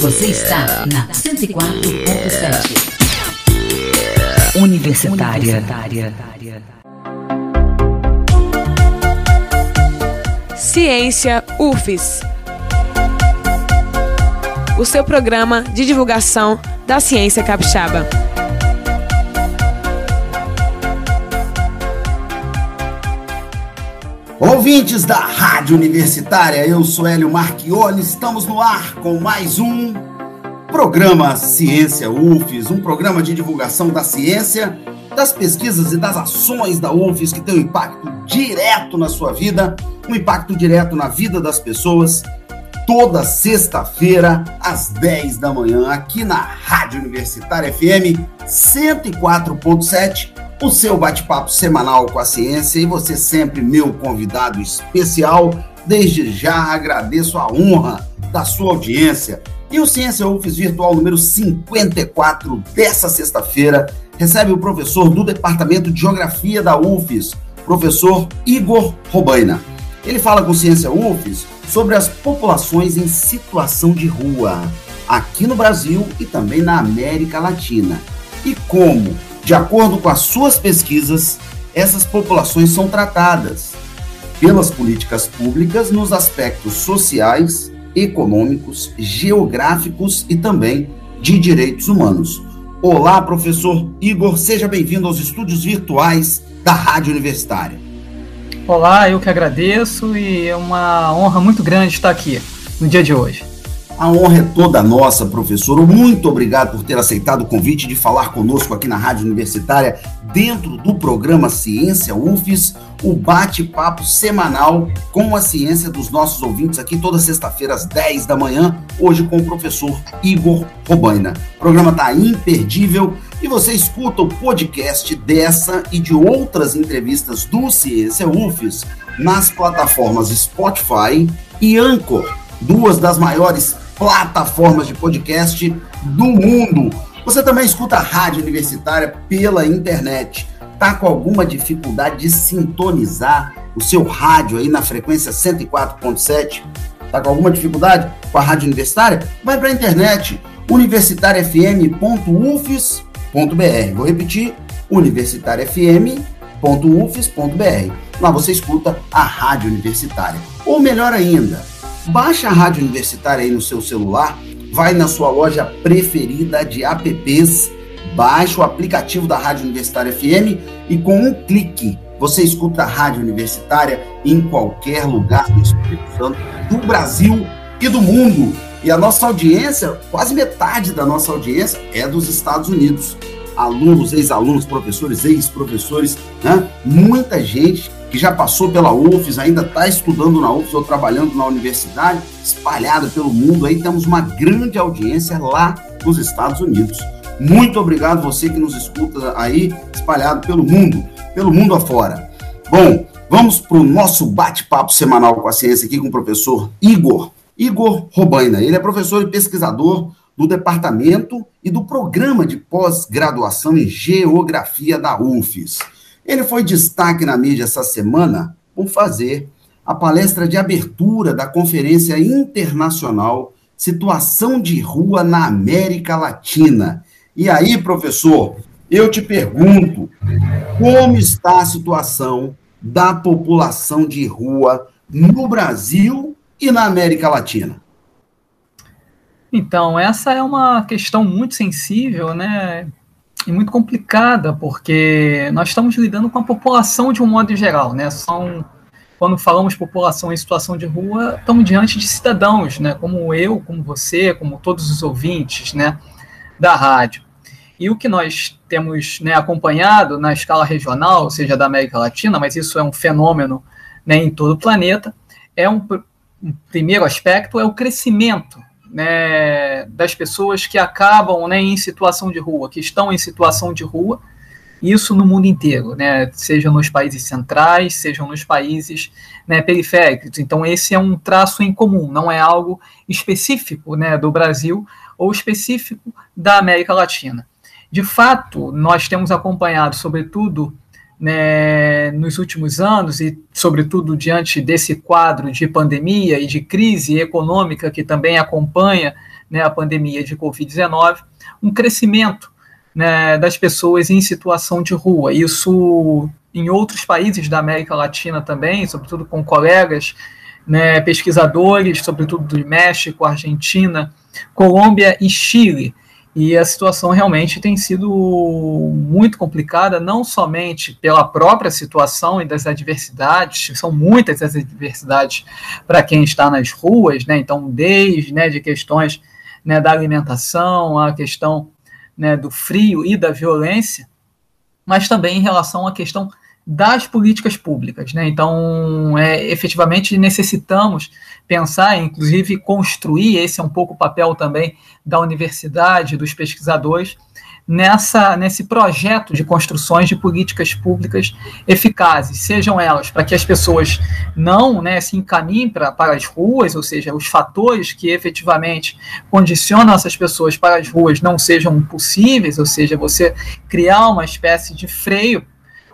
Você está na 104.7. Universitária. Ciência UFES. O seu programa de divulgação da ciência capixaba. Ouvintes da Rádio Universitária, eu sou Hélio Marchioli, estamos no ar com mais um programa Ciência UFES, um programa de divulgação da ciência, das pesquisas e das ações da UFES que tem um impacto direto na sua vida, um impacto direto na vida das pessoas, toda sexta-feira, às 10 da manhã, aqui na Rádio Universitária FM 104.7 o seu bate-papo semanal com a ciência e você sempre meu convidado especial. Desde já agradeço a honra da sua audiência. E o Ciência UFES Virtual número 54 dessa sexta-feira recebe o professor do Departamento de Geografia da UFES, professor Igor Robaina. Ele fala com Ciência UFES sobre as populações em situação de rua, aqui no Brasil e também na América Latina. E como de acordo com as suas pesquisas, essas populações são tratadas pelas políticas públicas nos aspectos sociais, econômicos, geográficos e também de direitos humanos. Olá, professor Igor, seja bem-vindo aos estúdios virtuais da Rádio Universitária. Olá, eu que agradeço e é uma honra muito grande estar aqui no dia de hoje. A honra é toda nossa, professor. Muito obrigado por ter aceitado o convite de falar conosco aqui na Rádio Universitária, dentro do programa Ciência UFES, o bate-papo semanal com a ciência dos nossos ouvintes aqui toda sexta-feira às 10 da manhã, hoje com o professor Igor Robaina. O programa está imperdível e você escuta o podcast dessa e de outras entrevistas do Ciência UFES nas plataformas Spotify e Anchor, duas das maiores plataformas de podcast do mundo. Você também escuta a rádio universitária pela internet. Tá com alguma dificuldade de sintonizar o seu rádio aí na frequência 104.7? Tá com alguma dificuldade com a rádio universitária? Vai para a internet universitariafm.ufes.br. Vou repetir, universitariafm.ufes.br. Lá você escuta a rádio universitária. Ou melhor ainda, Baixa a Rádio Universitária aí no seu celular, vai na sua loja preferida de apps, baixa o aplicativo da Rádio Universitária FM e com um clique você escuta a Rádio Universitária em qualquer lugar do Espírito Santo, do Brasil e do mundo. E a nossa audiência, quase metade da nossa audiência é dos Estados Unidos. Alunos, ex-alunos, professores, ex-professores, né? muita gente que já passou pela UFES, ainda está estudando na UFES ou trabalhando na universidade, espalhada pelo mundo. Aí temos uma grande audiência lá nos Estados Unidos. Muito obrigado você que nos escuta aí, espalhado pelo mundo, pelo mundo afora. Bom, vamos para o nosso bate-papo semanal com a ciência aqui com o professor Igor, Igor Robaina. Ele é professor e pesquisador do departamento e do programa de pós-graduação em Geografia da UFES. Ele foi destaque na mídia essa semana por fazer a palestra de abertura da Conferência Internacional Situação de Rua na América Latina. E aí, professor, eu te pergunto, como está a situação da população de rua no Brasil e na América Latina? Então, essa é uma questão muito sensível, né? E muito complicada, porque nós estamos lidando com a população de um modo geral, né? São, quando falamos população em situação de rua, estamos diante de cidadãos, né? Como eu, como você, como todos os ouvintes, né? Da rádio. E o que nós temos né, acompanhado na escala regional, ou seja, da América Latina, mas isso é um fenômeno né, em todo o planeta, é um, um primeiro aspecto é o crescimento né, das pessoas que acabam né, em situação de rua, que estão em situação de rua, isso no mundo inteiro, né, seja nos países centrais, sejam nos países né, periféricos. Então, esse é um traço em comum, não é algo específico né, do Brasil ou específico da América Latina. De fato, nós temos acompanhado, sobretudo, né, nos últimos anos e, sobretudo, diante desse quadro de pandemia e de crise econômica que também acompanha né, a pandemia de Covid-19, um crescimento né, das pessoas em situação de rua. Isso em outros países da América Latina também, sobretudo com colegas né, pesquisadores, sobretudo do México, Argentina, Colômbia e Chile. E a situação realmente tem sido muito complicada, não somente pela própria situação e das adversidades, são muitas as adversidades para quem está nas ruas, né? Então, desde né, de questões né, da alimentação, a questão né, do frio e da violência, mas também em relação à questão das políticas públicas. Né? Então, é, efetivamente, necessitamos pensar, inclusive construir, esse é um pouco o papel também da universidade, dos pesquisadores, nessa, nesse projeto de construções de políticas públicas eficazes, sejam elas para que as pessoas não né, se encaminhem pra, para as ruas, ou seja, os fatores que efetivamente condicionam essas pessoas para as ruas não sejam possíveis, ou seja, você criar uma espécie de freio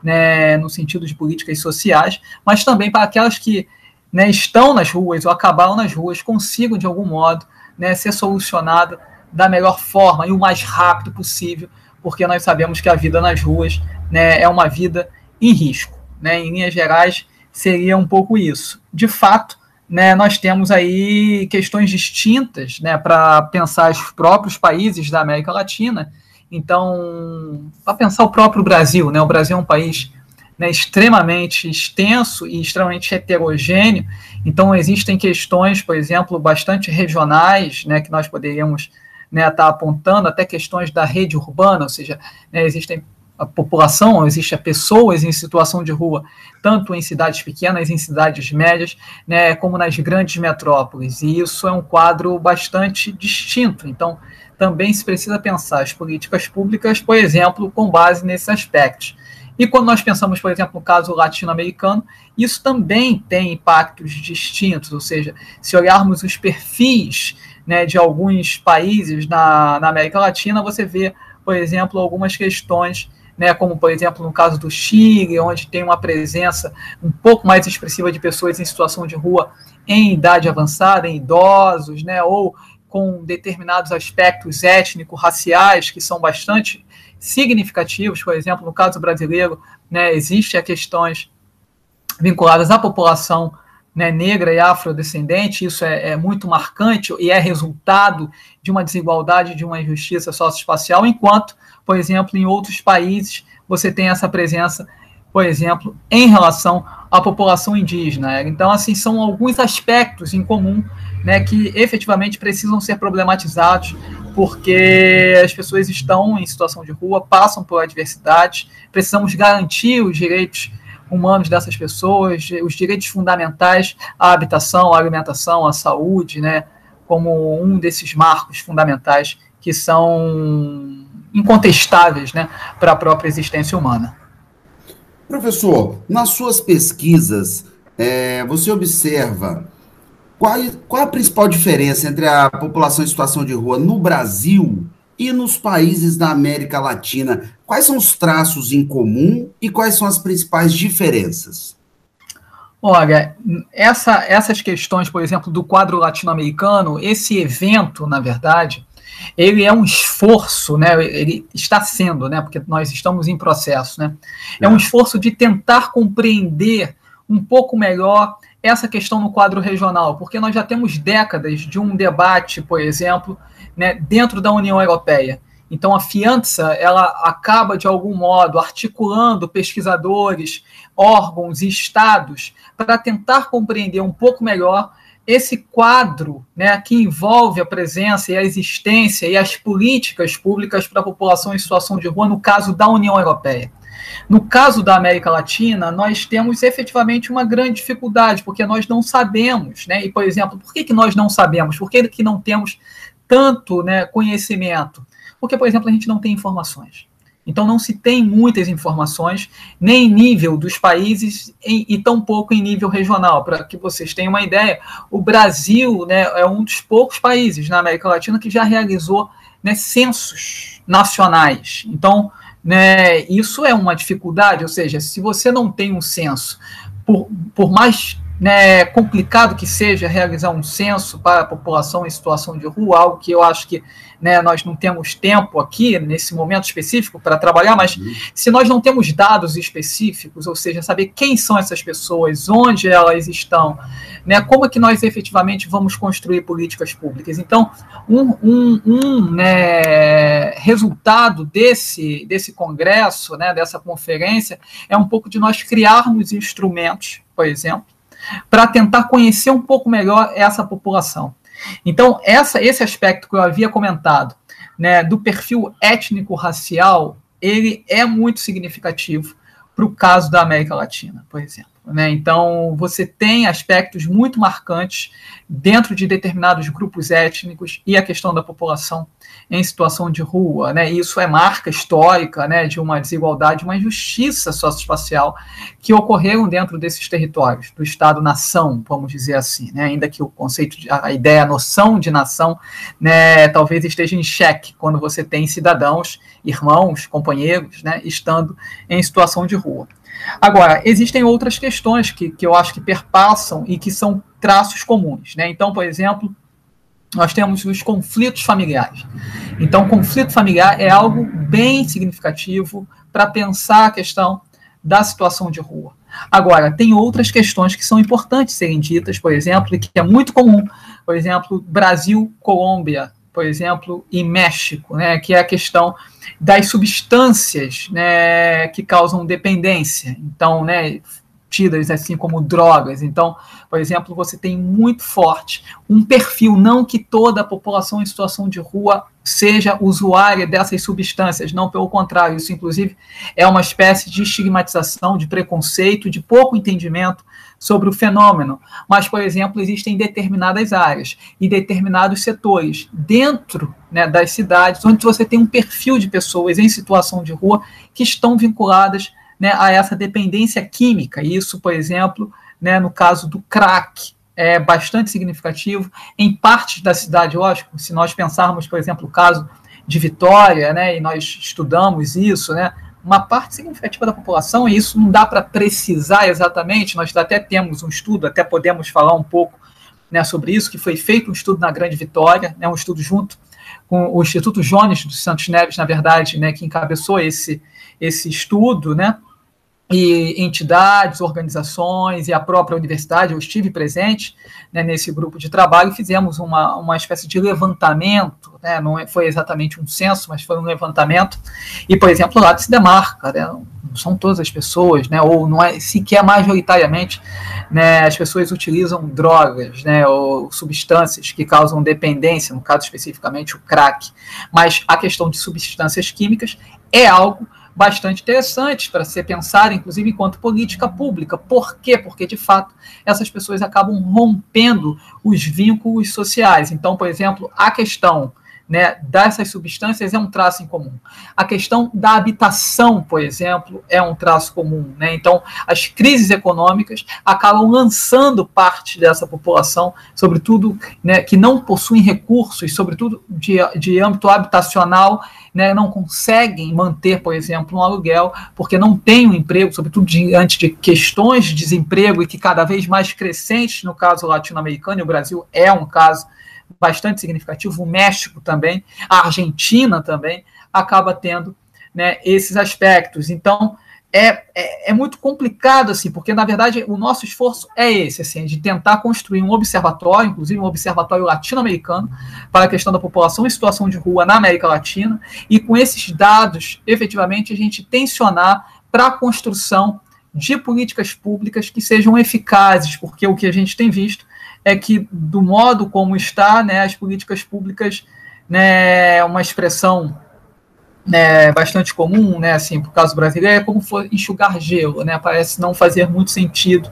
né, no sentido de políticas sociais, mas também para aquelas que né, estão nas ruas ou acabaram nas ruas consigam, de algum modo, né, ser solucionada da melhor forma e o mais rápido possível, porque nós sabemos que a vida nas ruas né, é uma vida em risco. Né, em linhas gerais, seria um pouco isso. De fato, né, nós temos aí questões distintas né, para pensar os próprios países da América Latina então, para pensar o próprio Brasil, né? O Brasil é um país né, extremamente extenso e extremamente heterogêneo. Então, existem questões, por exemplo, bastante regionais, né, que nós poderíamos estar né, tá apontando, até questões da rede urbana, ou seja, né, existem a população, existe pessoas em situação de rua, tanto em cidades pequenas, em cidades médias, né, como nas grandes metrópoles. E isso é um quadro bastante distinto. Então, também se precisa pensar as políticas públicas, por exemplo, com base nesses aspectos. E quando nós pensamos, por exemplo, no caso latino-americano, isso também tem impactos distintos, ou seja, se olharmos os perfis né, de alguns países na, na América Latina, você vê, por exemplo, algumas questões né, como por exemplo no caso do Chile, onde tem uma presença um pouco mais expressiva de pessoas em situação de rua em idade avançada, em idosos, né, ou com determinados aspectos étnico-raciais que são bastante significativos, por exemplo, no caso brasileiro, né, existe a questões vinculadas à população né, negra e afrodescendente, isso é, é, muito marcante e é resultado de uma desigualdade, de uma injustiça socioespacial, enquanto, por exemplo, em outros países você tem essa presença, por exemplo, em relação à população indígena. Então, assim, são alguns aspectos em comum né, que efetivamente precisam ser problematizados, porque as pessoas estão em situação de rua, passam por adversidades, precisamos garantir os direitos humanos dessas pessoas, os direitos fundamentais à habitação, à alimentação, à saúde, né, como um desses marcos fundamentais que são incontestáveis né, para a própria existência humana. Professor, nas suas pesquisas, é, você observa qual, qual a principal diferença entre a população em situação de rua no Brasil e nos países da América Latina? Quais são os traços em comum e quais são as principais diferenças? Olha, essa, essas questões, por exemplo, do quadro latino-americano, esse evento, na verdade, ele é um esforço, né? Ele está sendo, né? Porque nós estamos em processo, né? É um é. esforço de tentar compreender um pouco melhor essa questão no quadro regional, porque nós já temos décadas de um debate, por exemplo, né, dentro da União Europeia. Então a fiança ela acaba de algum modo articulando pesquisadores, órgãos e estados para tentar compreender um pouco melhor esse quadro né, que envolve a presença e a existência e as políticas públicas para a população em situação de rua, no caso da União Europeia. No caso da América Latina, nós temos efetivamente uma grande dificuldade, porque nós não sabemos, né? E, por exemplo, por que, que nós não sabemos? Por que, que não temos tanto né, conhecimento? Porque, por exemplo, a gente não tem informações. Então não se tem muitas informações, nem em nível dos países em, e tampouco em nível regional. Para que vocês tenham uma ideia, o Brasil né, é um dos poucos países na América Latina que já realizou né, censos nacionais. Então, né, isso é uma dificuldade, ou seja, se você não tem um censo, por, por mais né, complicado que seja realizar um censo para a população em situação de rua, algo que eu acho que né, nós não temos tempo aqui, nesse momento específico, para trabalhar, mas uhum. se nós não temos dados específicos, ou seja, saber quem são essas pessoas, onde elas estão, né, como é que nós efetivamente vamos construir políticas públicas. Então, um, um, um né, resultado desse, desse congresso, né, dessa conferência, é um pouco de nós criarmos instrumentos, por exemplo, para tentar conhecer um pouco melhor essa população. Então, essa, esse aspecto que eu havia comentado, né, do perfil étnico-racial, ele é muito significativo para o caso da América Latina, por exemplo. Né? Então, você tem aspectos muito marcantes dentro de determinados grupos étnicos e a questão da população em situação de rua. Né? Isso é marca histórica né, de uma desigualdade, uma injustiça socioespacial que ocorreram dentro desses territórios, do Estado-nação, vamos dizer assim. Né? Ainda que o conceito, de, a ideia, a noção de nação, né, talvez esteja em xeque quando você tem cidadãos, irmãos, companheiros, né, estando em situação de rua. Agora, existem outras questões que, que eu acho que perpassam e que são traços comuns. Né? Então, por exemplo, nós temos os conflitos familiares. Então, conflito familiar é algo bem significativo para pensar a questão da situação de rua. Agora, tem outras questões que são importantes serem ditas, por exemplo, e que é muito comum, por exemplo, Brasil, Colômbia, por exemplo, e México, né, que é a questão das substâncias né, que causam dependência. Então, né, tidas assim como drogas. Então, por exemplo, você tem muito forte um perfil, não que toda a população em situação de rua seja usuária dessas substâncias, não pelo contrário, isso inclusive é uma espécie de estigmatização, de preconceito, de pouco entendimento sobre o fenômeno. Mas, por exemplo, existem determinadas áreas e determinados setores dentro né, das cidades onde você tem um perfil de pessoas em situação de rua que estão vinculadas né, a essa dependência química. Isso, por exemplo, né, no caso do crack, é bastante significativo. Em partes da cidade, lógico, se nós pensarmos, por exemplo, o caso de Vitória, né, e nós estudamos isso, né, uma parte significativa da população, e isso não dá para precisar exatamente, nós até temos um estudo, até podemos falar um pouco né, sobre isso, que foi feito um estudo na Grande Vitória, né, um estudo junto com o Instituto Jones dos Santos Neves, na verdade, né, que encabeçou esse, esse estudo, né, e entidades, organizações e a própria universidade, eu estive presente né, nesse grupo de trabalho fizemos uma, uma espécie de levantamento, né, não é, foi exatamente um censo, mas foi um levantamento, e, por exemplo, lá se demarca, né, não são todas as pessoas, né, ou não é sequer majoritariamente, né, as pessoas utilizam drogas, né, ou substâncias que causam dependência, no caso especificamente o crack, mas a questão de substâncias químicas é algo bastante interessantes para ser pensado, inclusive enquanto política pública. Por quê? Porque, de fato, essas pessoas acabam rompendo os vínculos sociais. Então, por exemplo, a questão né, dessas substâncias é um traço em comum. A questão da habitação, por exemplo, é um traço comum. Né? Então, as crises econômicas acabam lançando parte dessa população, sobretudo né, que não possuem recursos, sobretudo de, de âmbito habitacional, né, não conseguem manter, por exemplo, um aluguel, porque não têm um emprego, sobretudo diante de questões de desemprego e que cada vez mais crescentes no caso latino-americano, e o Brasil é um caso bastante significativo, o México também, a Argentina também acaba tendo né, esses aspectos. Então, é, é, é, muito complicado, assim, porque, na verdade, o nosso esforço é esse, assim, de tentar construir um observatório, inclusive um observatório latino-americano, para a questão da população em situação de rua na América Latina, e com esses dados, efetivamente, a gente tensionar para a construção de políticas públicas que sejam eficazes, porque o que a gente tem visto é que, do modo como está, né, as políticas públicas, né, uma expressão né, bastante comum, né, assim, por caso brasileiro, é como enxugar gelo, né, parece não fazer muito sentido,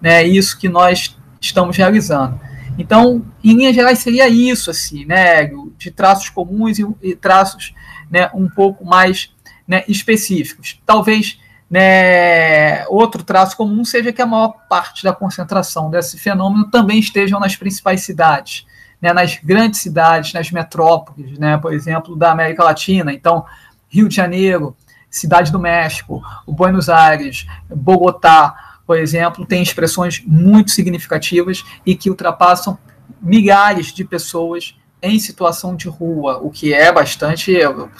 né, isso que nós estamos realizando. Então, em linhas gerais, seria isso, assim, né, de traços comuns e, e traços, né, um pouco mais, né, específicos. Talvez, né, outro traço comum seja que a maior parte da concentração desse fenômeno também estejam nas principais cidades, né, nas grandes cidades, nas metrópoles, né, por exemplo, da América Latina. Então, Rio de Janeiro, Cidade do México, Buenos Aires, Bogotá, por exemplo, tem expressões muito significativas e que ultrapassam milhares de pessoas em situação de rua, o que é bastante.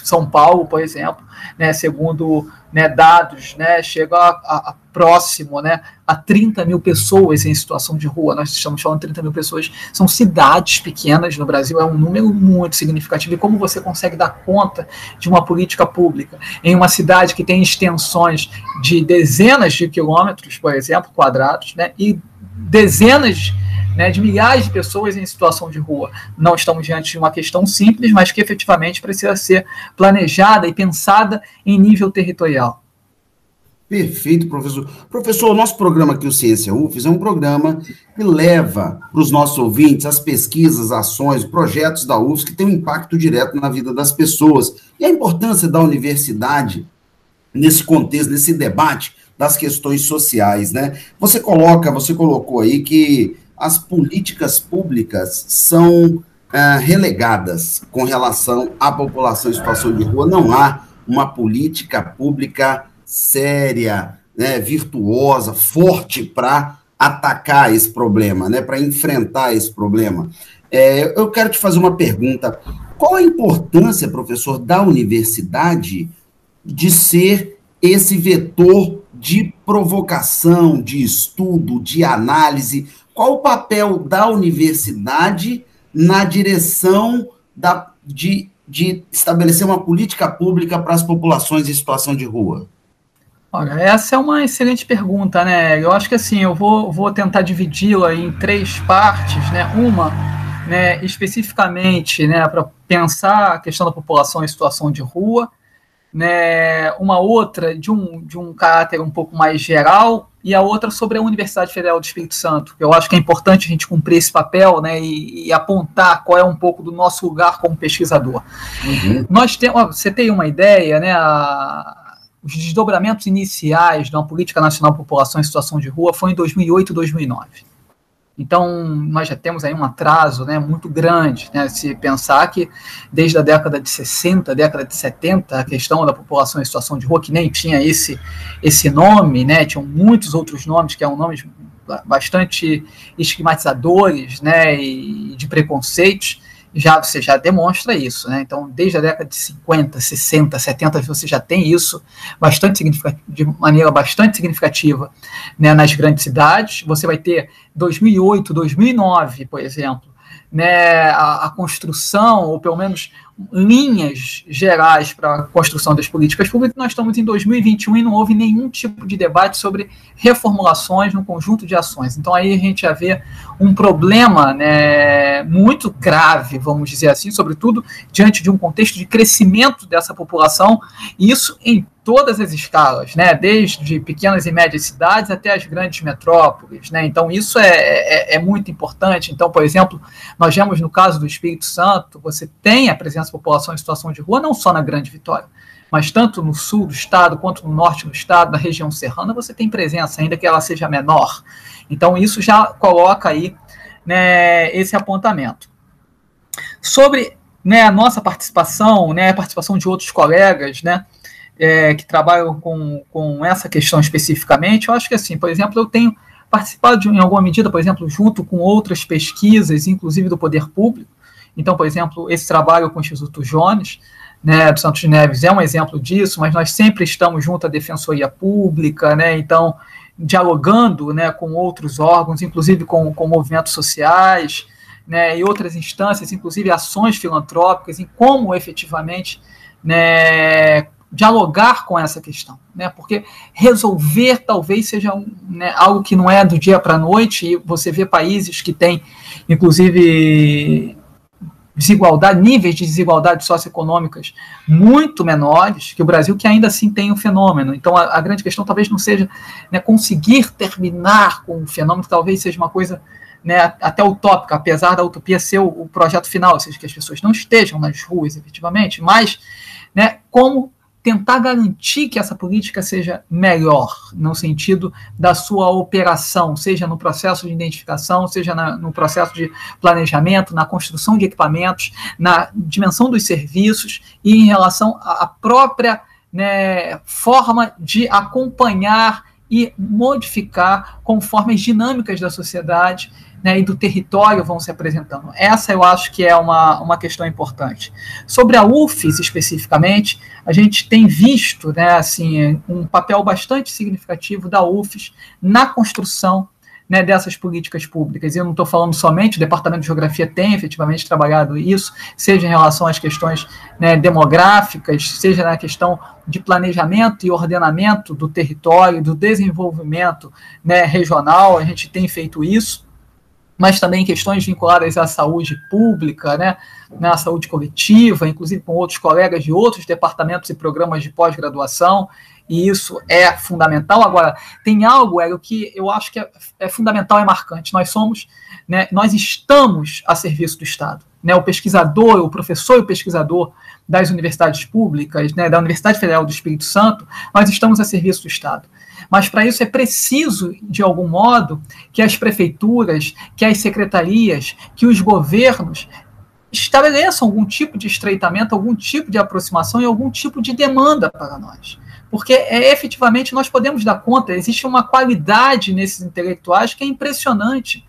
São Paulo, por exemplo, né, segundo né, dados, né, chega a, a, a, próximo né, a 30 mil pessoas em situação de rua. Nós estamos falando de 30 mil pessoas, são cidades pequenas no Brasil, é um número muito significativo. E como você consegue dar conta de uma política pública em uma cidade que tem extensões de dezenas de quilômetros, por exemplo, quadrados, né, e dezenas de né, de milhares de pessoas em situação de rua. Não estamos diante de uma questão simples, mas que efetivamente precisa ser planejada e pensada em nível territorial. Perfeito, professor. Professor, o nosso programa aqui, o Ciência UFES, é um programa que leva para os nossos ouvintes as pesquisas, ações, projetos da UFES que têm um impacto direto na vida das pessoas. E a importância da universidade nesse contexto, nesse debate das questões sociais, né? Você coloca, você colocou aí que as políticas públicas são é, relegadas com relação à população em situação de rua. Não há uma política pública séria, né, virtuosa, forte para atacar esse problema, né, para enfrentar esse problema. É, eu quero te fazer uma pergunta. Qual a importância, professor, da universidade de ser esse vetor de provocação, de estudo, de análise qual o papel da universidade na direção da, de, de estabelecer uma política pública para as populações em situação de rua? Olha, essa é uma excelente pergunta, né? Eu acho que assim, eu vou, vou tentar dividi-la em três partes, né? Uma, né, especificamente, né, para pensar a questão da população em situação de rua, né, uma outra de um, de um caráter um pouco mais geral, e a outra sobre a Universidade Federal do Espírito Santo. Eu acho que é importante a gente cumprir esse papel né, e, e apontar qual é um pouco do nosso lugar como pesquisador. Uhum. Nós temos, você tem uma ideia, né, a, os desdobramentos iniciais de uma política nacional de população em situação de rua foi em 2008 e 2009. Então, nós já temos aí um atraso né, muito grande, né, se pensar que desde a década de 60, década de 70, a questão da população em situação de rua, que nem tinha esse, esse nome, né, tinham muitos outros nomes que eram nomes bastante estigmatizadores né, e de preconceitos, já você já demonstra isso, né? Então, desde a década de 50, 60, 70, você já tem isso bastante de maneira bastante significativa né, nas grandes cidades. Você vai ter 2008, 2009, por exemplo, né, a, a construção, ou pelo menos linhas gerais para a construção das políticas públicas, nós estamos em 2021 e não houve nenhum tipo de debate sobre reformulações no conjunto de ações. Então aí a gente já vê um problema né, muito grave, vamos dizer assim, sobretudo diante de um contexto de crescimento dessa população, e isso em todas as escalas, né, desde pequenas e médias cidades até as grandes metrópoles. Né, então, isso é, é, é, muito importante. Então, por exemplo, nós vemos no caso do Espírito Santo, você tem a presença da população em situação de rua, não só na Grande Vitória, mas tanto no sul do estado quanto no norte do estado, na região serrana, você tem presença, ainda que ela seja menor. Então, isso já coloca aí né, esse apontamento. Sobre né, a nossa participação, né, a participação de outros colegas, né, é, que trabalham com, com essa questão especificamente, eu acho que assim, por exemplo, eu tenho participado de, em alguma medida, por exemplo, junto com outras pesquisas, inclusive do poder público. Então, por exemplo, esse trabalho com o Instituto Jones, né, do Santos Neves, é um exemplo disso, mas nós sempre estamos junto à Defensoria Pública, né, então, dialogando né, com outros órgãos, inclusive com, com movimentos sociais, né, e outras instâncias, inclusive ações filantrópicas, em como efetivamente né, dialogar com essa questão, né? Porque resolver talvez seja um, né, algo que não é do dia para a noite. E você vê países que têm, inclusive, desigualdade, níveis de desigualdade socioeconômicas muito menores que o Brasil, que ainda assim tem um fenômeno. Então, a, a, grande questão talvez não seja né, conseguir terminar com o fenômeno, talvez seja uma coisa né, até utópica, apesar da utopia ser o, o projeto final, ou seja, que as pessoas não estejam nas ruas efetivamente, mas né, como tentar garantir que essa política seja melhor, no sentido da sua operação, seja no processo de identificação, seja na, no processo de planejamento, na construção de equipamentos, na dimensão dos serviços e em relação à própria né, forma de acompanhar e modificar conforme as dinâmicas da sociedade né, e do território vão se apresentando. Essa eu acho que é uma, uma questão importante. Sobre a UFES especificamente, a gente tem visto né, assim, um papel bastante significativo da UFES na construção né, dessas políticas públicas. E eu não estou falando somente, o Departamento de Geografia tem efetivamente trabalhado isso, seja em relação às questões né, demográficas, seja na questão de planejamento e ordenamento do território, do desenvolvimento né, regional, a gente tem feito isso, mas também questões vinculadas à saúde pública, né, na saúde coletiva, inclusive com outros colegas de outros departamentos e programas de pós-graduação e isso é fundamental. Agora, tem algo, Hélio, que eu acho que é, é fundamental e marcante. Nós somos, né, nós estamos a serviço do Estado. Né, o pesquisador, o professor e o pesquisador das universidades públicas, né, da Universidade Federal do Espírito Santo, nós estamos a serviço do Estado. Mas para isso é preciso, de algum modo, que as prefeituras, que as secretarias, que os governos estabeleçam algum tipo de estreitamento, algum tipo de aproximação e algum tipo de demanda para nós porque é, efetivamente nós podemos dar conta, existe uma qualidade nesses intelectuais que é impressionante.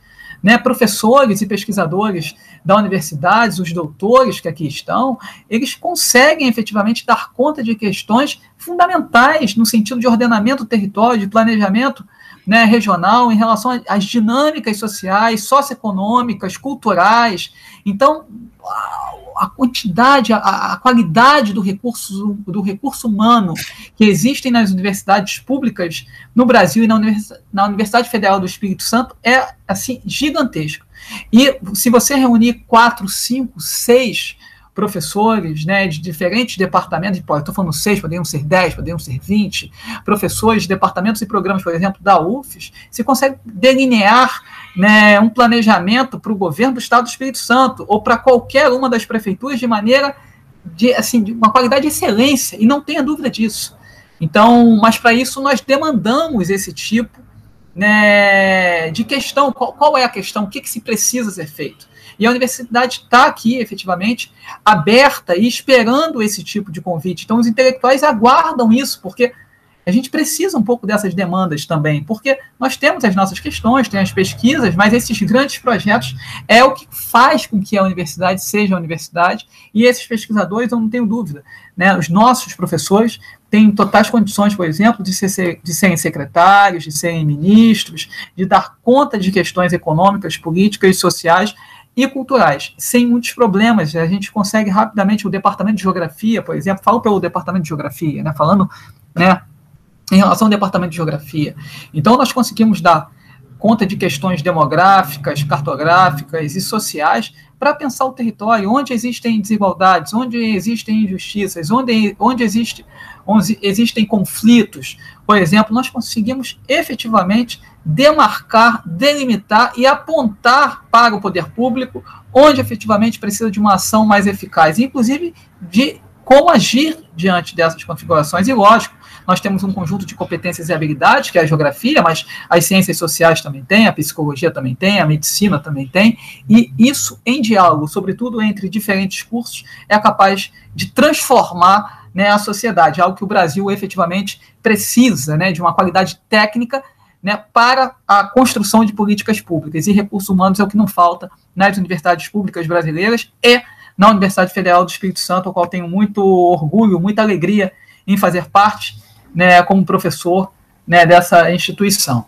Né? Professores e pesquisadores da universidade, os doutores que aqui estão, eles conseguem efetivamente dar conta de questões fundamentais no sentido de ordenamento do território, de planejamento né, regional em relação às dinâmicas sociais, socioeconômicas, culturais. Então, a quantidade, a, a, qualidade do recurso, do recurso humano que existem nas universidades públicas no Brasil e na, Univers, na Universidade Federal do Espírito Santo é assim gigantesco. E se você reunir quatro, cinco, seis professores né, de diferentes departamentos, estou falando seis, poderiam ser dez, poderiam ser vinte, professores de departamentos e programas, por exemplo, da UFES, você consegue delinear né, um planejamento para o governo do Estado do Espírito Santo ou para qualquer uma das prefeituras de maneira de, assim, de uma qualidade de excelência, e não tenha dúvida disso. Então, mas para isso nós demandamos esse tipo né, de questão. Qual, qual, é a questão? O que, que se precisa ser feito? E a universidade está aqui, efetivamente, aberta e esperando esse tipo de convite. Então, os intelectuais aguardam isso, porque a gente precisa um pouco dessas demandas também, porque nós temos as nossas questões, tem as pesquisas, mas esses grandes projetos é o que faz com que a universidade seja a universidade, e esses pesquisadores, eu não tenho dúvida, né, os nossos professores têm totais condições, por exemplo, de, ser, de serem secretários, de serem ministros, de dar conta de questões econômicas, políticas, sociais, e culturais, sem muitos problemas. A gente consegue rapidamente, o departamento de geografia, por exemplo, falo pelo departamento de geografia, né, falando né, em relação ao departamento de geografia. Então, nós conseguimos dar conta de questões demográficas, cartográficas e sociais para pensar o território, onde existem desigualdades, onde existem injustiças, onde, onde, existe, onde existem conflitos. Por exemplo, nós conseguimos efetivamente demarcar, delimitar e apontar para o poder público onde efetivamente precisa de uma ação mais eficaz, inclusive de como agir diante dessas configurações. E, lógico, nós temos um conjunto de competências e habilidades, que é a geografia, mas as ciências sociais também têm, a psicologia também tem, a medicina também tem, e isso, em diálogo, sobretudo entre diferentes cursos, é capaz de transformar né, a sociedade, algo que o Brasil efetivamente precisa né, de uma qualidade técnica né, para a construção de políticas públicas. E recursos humanos é o que não falta nas universidades públicas brasileiras e na Universidade Federal do Espírito Santo, ao qual tenho muito orgulho, muita alegria em fazer parte né, como professor né, dessa instituição.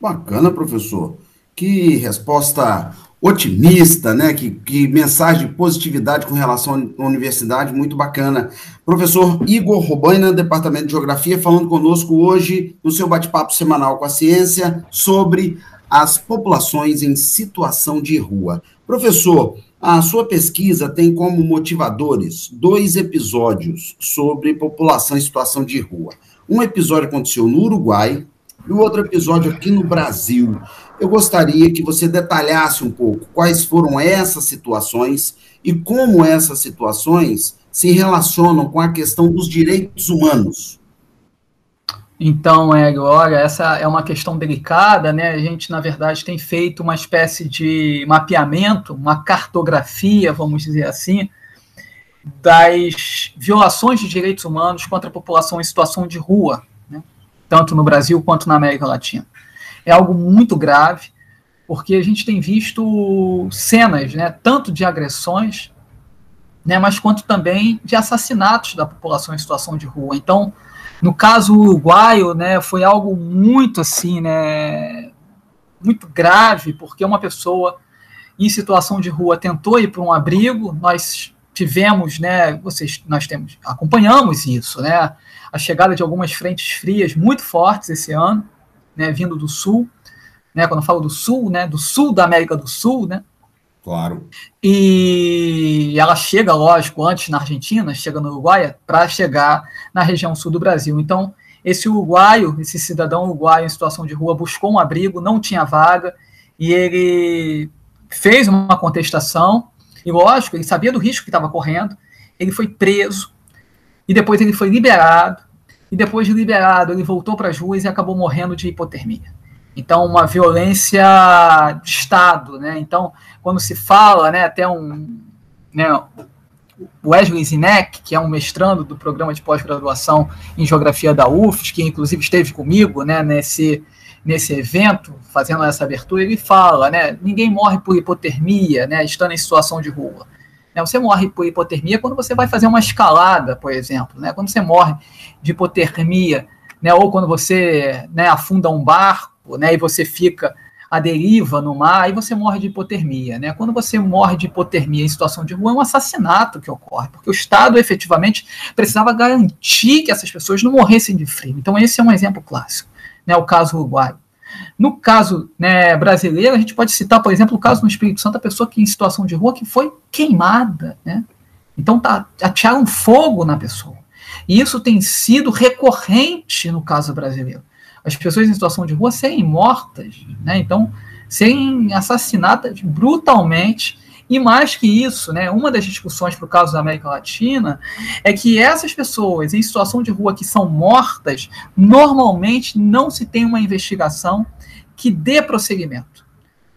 Bacana, professor. Que resposta otimista, né? Que, que, mensagem de positividade com relação à universidade, muito bacana. Professor Igor Robaina, Departamento de Geografia, falando conosco hoje no seu bate-papo semanal com a ciência sobre as populações em situação de rua. Professor, a sua pesquisa tem como motivadores dois episódios sobre população em situação de rua. Um episódio aconteceu no Uruguai e o outro episódio aqui no Brasil. Eu gostaria que você detalhasse um pouco quais foram essas situações e como essas situações se relacionam com a questão dos direitos humanos. Então, é, olha, essa é uma questão delicada, né? A gente, na verdade, tem feito uma espécie de mapeamento, uma cartografia, vamos dizer assim, das violações de direitos humanos contra a população em situação de rua. Né? tanto no Brasil quanto na América Latina. É algo muito grave, porque a gente tem visto cenas, né, tanto de agressões, né, mas quanto também de assassinatos da população em situação de rua. Então, no caso uruguaio, né, foi algo muito assim, né, muito grave, porque uma pessoa em situação de rua tentou ir para um abrigo, nós tivemos, né, vocês, nós temos, acompanhamos isso, né, a chegada de algumas frentes frias muito fortes esse ano, né, vindo do sul, né, quando eu falo do sul, né, do sul da América do Sul, né, Claro. E ela chega, lógico, antes na Argentina, chega no Uruguai, para chegar na região sul do Brasil. Então, esse uruguaio, esse cidadão uruguaio em situação de rua, buscou um abrigo, não tinha vaga, e ele fez uma contestação, e lógico, ele sabia do risco que estava correndo, ele foi preso, e depois ele foi liberado, e depois de liberado, ele voltou para as ruas e acabou morrendo de hipotermia. Então, uma violência de Estado, né? Então, quando se fala, né, até um, né, Wesley Zinek, que é um mestrando do programa de pós-graduação em Geografia da UFS, que inclusive esteve comigo, né, nesse, nesse evento, fazendo essa abertura, ele fala, né, ninguém morre por hipotermia, né, estando em situação de rua. Né, você morre por hipotermia quando você vai fazer uma escalada, por exemplo, né, quando você morre de hipotermia, né, ou quando você né, afunda um barco, né, e você fica à deriva no mar, aí você morre de hipotermia. Né? Quando você morre de hipotermia em situação de rua, é um assassinato que ocorre, porque o Estado efetivamente precisava garantir que essas pessoas não morressem de frio. Então, esse é um exemplo clássico, né, o caso uruguaio. No caso né, brasileiro, a gente pode citar, por exemplo, o caso no Espírito Santo, a pessoa que em situação de rua que foi queimada. Né? Então, tá, atearam fogo na pessoa. E isso tem sido recorrente no caso brasileiro as pessoas em situação de rua serem mortas, né? Então, serem assassinadas brutalmente. E mais que isso, né, uma das discussões para o caso da América Latina é que essas pessoas em situação de rua que são mortas, normalmente não se tem uma investigação que dê prosseguimento.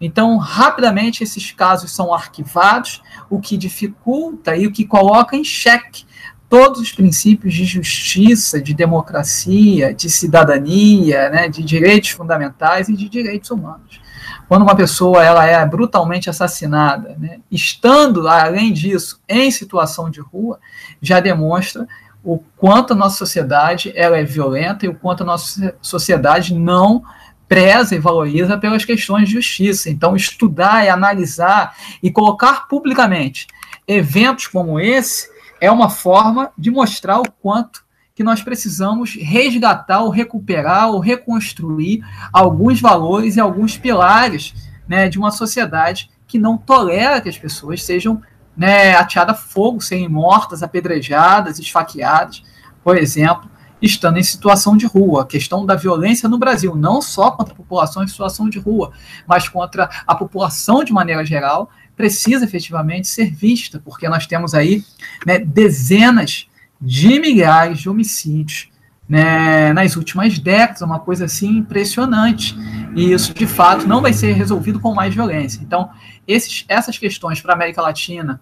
Então, rapidamente, esses casos são arquivados, o que dificulta e o que coloca em xeque todos os princípios de justiça, de democracia, de cidadania, né, de direitos fundamentais e de direitos humanos. Quando uma pessoa ela é brutalmente assassinada, né, estando, além disso, em situação de rua, já demonstra o quanto a nossa sociedade ela é violenta e o quanto a nossa sociedade não preza e valoriza pelas questões de justiça. Então, estudar e analisar e colocar publicamente eventos como esse é uma forma de mostrar o quanto que nós precisamos resgatar ou recuperar ou reconstruir alguns valores e alguns pilares né, de uma sociedade que não tolera que as pessoas sejam né, a fogo, serem mortas, apedrejadas, esfaqueadas, por exemplo, estando em situação de rua. A questão da violência no Brasil, não só contra a população em situação de rua, mas contra a população de maneira geral, precisa efetivamente ser vista, porque nós temos aí né, dezenas de milhares de homicídios né, nas últimas décadas, uma coisa assim impressionante. E isso, de fato, não vai ser resolvido com mais violência. Então, esses, essas questões para a América Latina,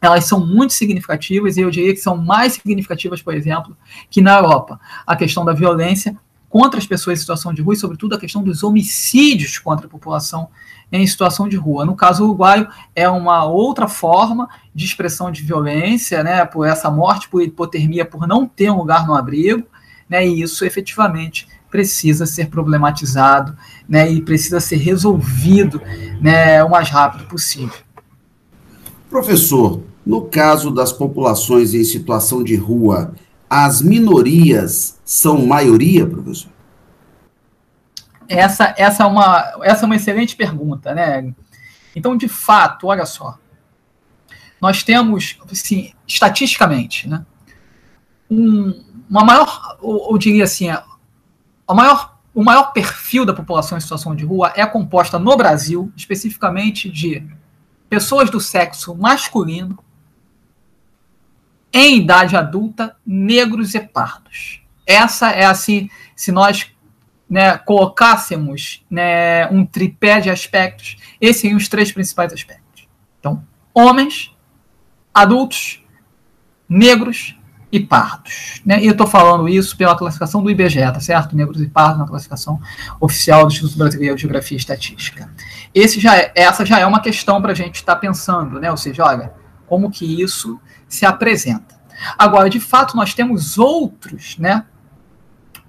elas são muito significativas, e eu diria que são mais significativas, por exemplo, que na Europa. A questão da violência contra as pessoas em situação de rua e, sobretudo, a questão dos homicídios contra a população em situação de rua. No caso uruguaio, é uma outra forma de expressão de violência, né, por essa morte por hipotermia, por não ter um lugar no abrigo, né, e isso efetivamente precisa ser problematizado né, e precisa ser resolvido né, o mais rápido possível. Professor, no caso das populações em situação de rua, as minorias são maioria, professor? Essa, essa, é uma, essa é uma excelente pergunta, né? Então, de fato, olha só, nós temos, assim, estatisticamente, né, um, uma maior, eu, diria assim, a maior, o maior perfil da população em situação de rua é composta no Brasil, especificamente de pessoas do sexo masculino, em idade adulta, negros e pardos. Essa é assim, se nós né, colocássemos né, um tripé de aspectos, esses seriam os três principais aspectos. Então, homens, adultos, negros e pardos. Né? E eu estou falando isso pela classificação do IBGE, tá certo? Negros e pardos na classificação oficial do Instituto Brasileiro de Geografia e Estatística. Esse já é, essa já é uma questão para a gente estar tá pensando, né? ou seja, olha, como que isso se apresenta. Agora, de fato, nós temos outros, né,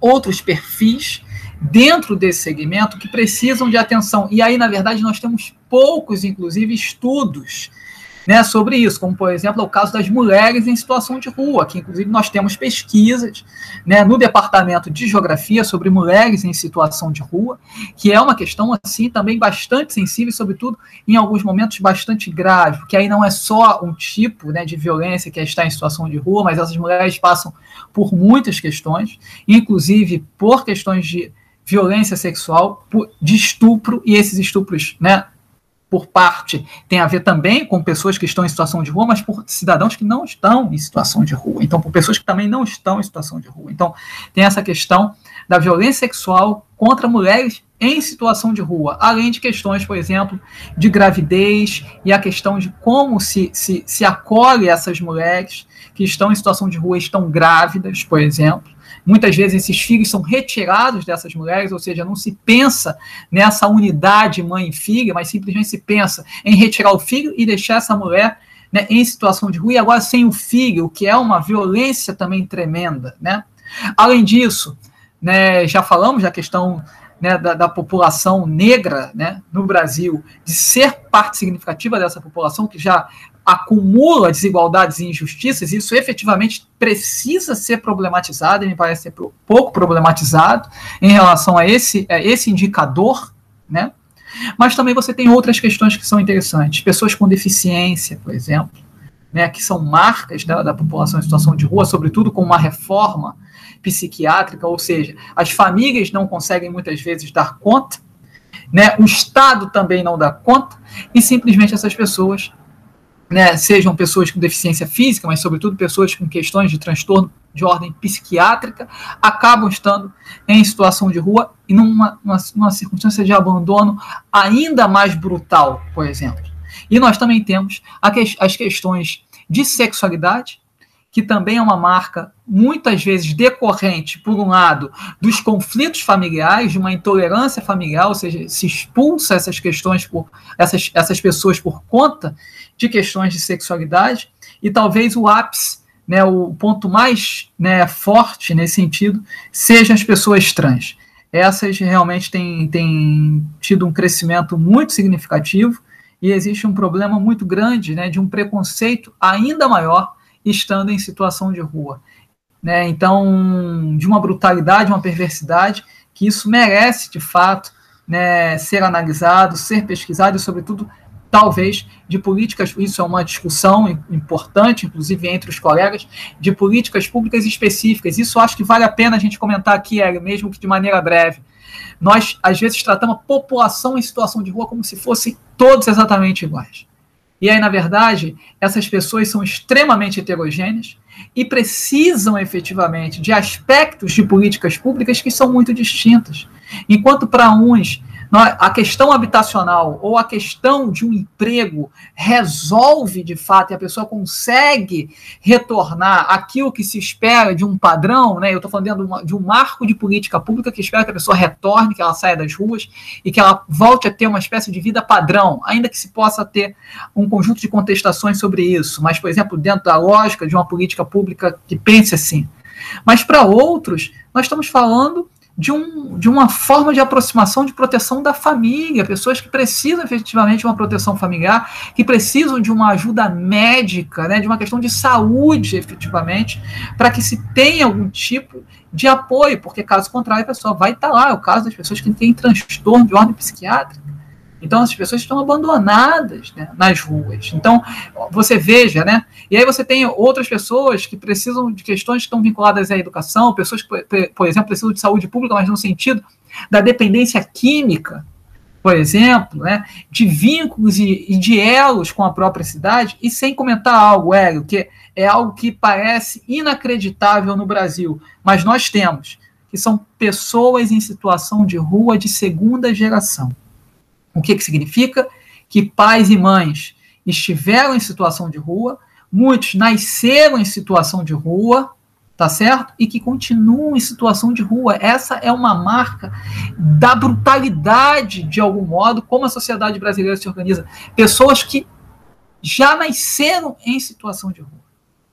outros perfis dentro desse segmento que precisam de atenção. E aí, na verdade, nós temos poucos, inclusive, estudos né, sobre isso, como por exemplo é o caso das mulheres em situação de rua, que inclusive nós temos pesquisas né, no departamento de geografia sobre mulheres em situação de rua, que é uma questão assim também bastante sensível, sobretudo em alguns momentos bastante grave, porque aí não é só um tipo né, de violência que é estar em situação de rua, mas essas mulheres passam por muitas questões, inclusive por questões de violência sexual, de estupro, e esses estupros né, por parte tem a ver também com pessoas que estão em situação de rua, mas por cidadãos que não estão em situação de rua. Então, por pessoas que também não estão em situação de rua. Então, tem essa questão da violência sexual contra mulheres em situação de rua, além de questões, por exemplo, de gravidez e a questão de como se, se, se acolhe essas mulheres que estão em situação de rua, estão grávidas, por exemplo. Muitas vezes esses filhos são retirados dessas mulheres, ou seja, não se pensa nessa unidade mãe e filha, mas simplesmente se pensa em retirar o filho e deixar essa mulher né, em situação de rua, e agora sem o filho, o que é uma violência também tremenda. Né? Além disso, né, já falamos da questão né, da, da, população negra né, no Brasil, de ser parte significativa dessa população, que já acumula desigualdades e injustiças, isso efetivamente precisa ser problematizado, e me parece ser pouco problematizado em relação a esse, a esse indicador, né? Mas também você tem outras questões que são interessantes. Pessoas com deficiência, por exemplo, né, que são marcas da, da população em situação de rua, sobretudo com uma reforma psiquiátrica, ou seja, as famílias não conseguem muitas vezes dar conta, né, o Estado também não dá conta, e simplesmente essas pessoas né, sejam pessoas com deficiência física, mas sobretudo pessoas com questões de transtorno de ordem psiquiátrica, acabam estando em situação de rua e numa, numa, numa circunstância de abandono ainda mais brutal, por exemplo. E nós também temos as questões de sexualidade, que também é uma marca muitas vezes decorrente, por um lado, dos conflitos familiares, de uma intolerância familiar, ou seja, se expulsa essas questões por essas, essas pessoas por conta de questões de sexualidade, e talvez o ápice, né, o ponto mais né, forte nesse sentido, sejam as pessoas trans. Essas realmente têm, têm tido um crescimento muito significativo e existe um problema muito grande né, de um preconceito ainda maior estando em situação de rua. Né? Então, de uma brutalidade, uma perversidade, que isso merece, de fato, né, ser analisado, ser pesquisado e, sobretudo, talvez de políticas, isso é uma discussão importante, inclusive entre os colegas, de políticas públicas específicas. Isso acho que vale a pena a gente comentar aqui, Hélio, mesmo que de maneira breve. Nós, às vezes, tratamos a população em situação de rua como se fossem todos exatamente iguais. E aí, na verdade, essas pessoas são extremamente heterogêneas e precisam efetivamente de aspectos de políticas públicas que são muito distintos. Enquanto para uns a questão habitacional ou a questão de um emprego resolve de fato e a pessoa consegue retornar aquilo que se espera de um padrão, né? Eu estou falando de um marco de política pública que espera que a pessoa retorne, que ela saia das ruas e que ela volte a ter uma espécie de vida padrão, ainda que se possa ter um conjunto de contestações sobre isso, mas, por exemplo, dentro da lógica de uma política pública que pense assim. Mas para outros, nós estamos falando de, um, de uma forma de aproximação de proteção da família, pessoas que precisam efetivamente de uma proteção familiar, que precisam de uma ajuda médica, né, de uma questão de saúde, efetivamente, para que se tenha algum tipo de apoio, porque caso contrário a pessoa vai estar lá, é o caso das pessoas que têm transtorno de ordem psiquiátrica. Então, as pessoas estão abandonadas né, nas ruas. Então, você veja, né? E aí você tem outras pessoas que precisam de questões que estão vinculadas à educação, pessoas que, por exemplo, precisam de saúde pública, mas no sentido da dependência química, por exemplo, né, de vínculos e, e de elos com a própria cidade, e sem comentar algo, Hélio, que é algo que parece inacreditável no Brasil, mas nós temos, que são pessoas em situação de rua de segunda geração. O que, que significa? Que pais e mães estiveram em situação de rua, muitos nasceram em situação de rua, tá certo? E que continuam em situação de rua. Essa é uma marca da brutalidade, de algum modo, como a sociedade brasileira se organiza. Pessoas que já nasceram em situação de rua.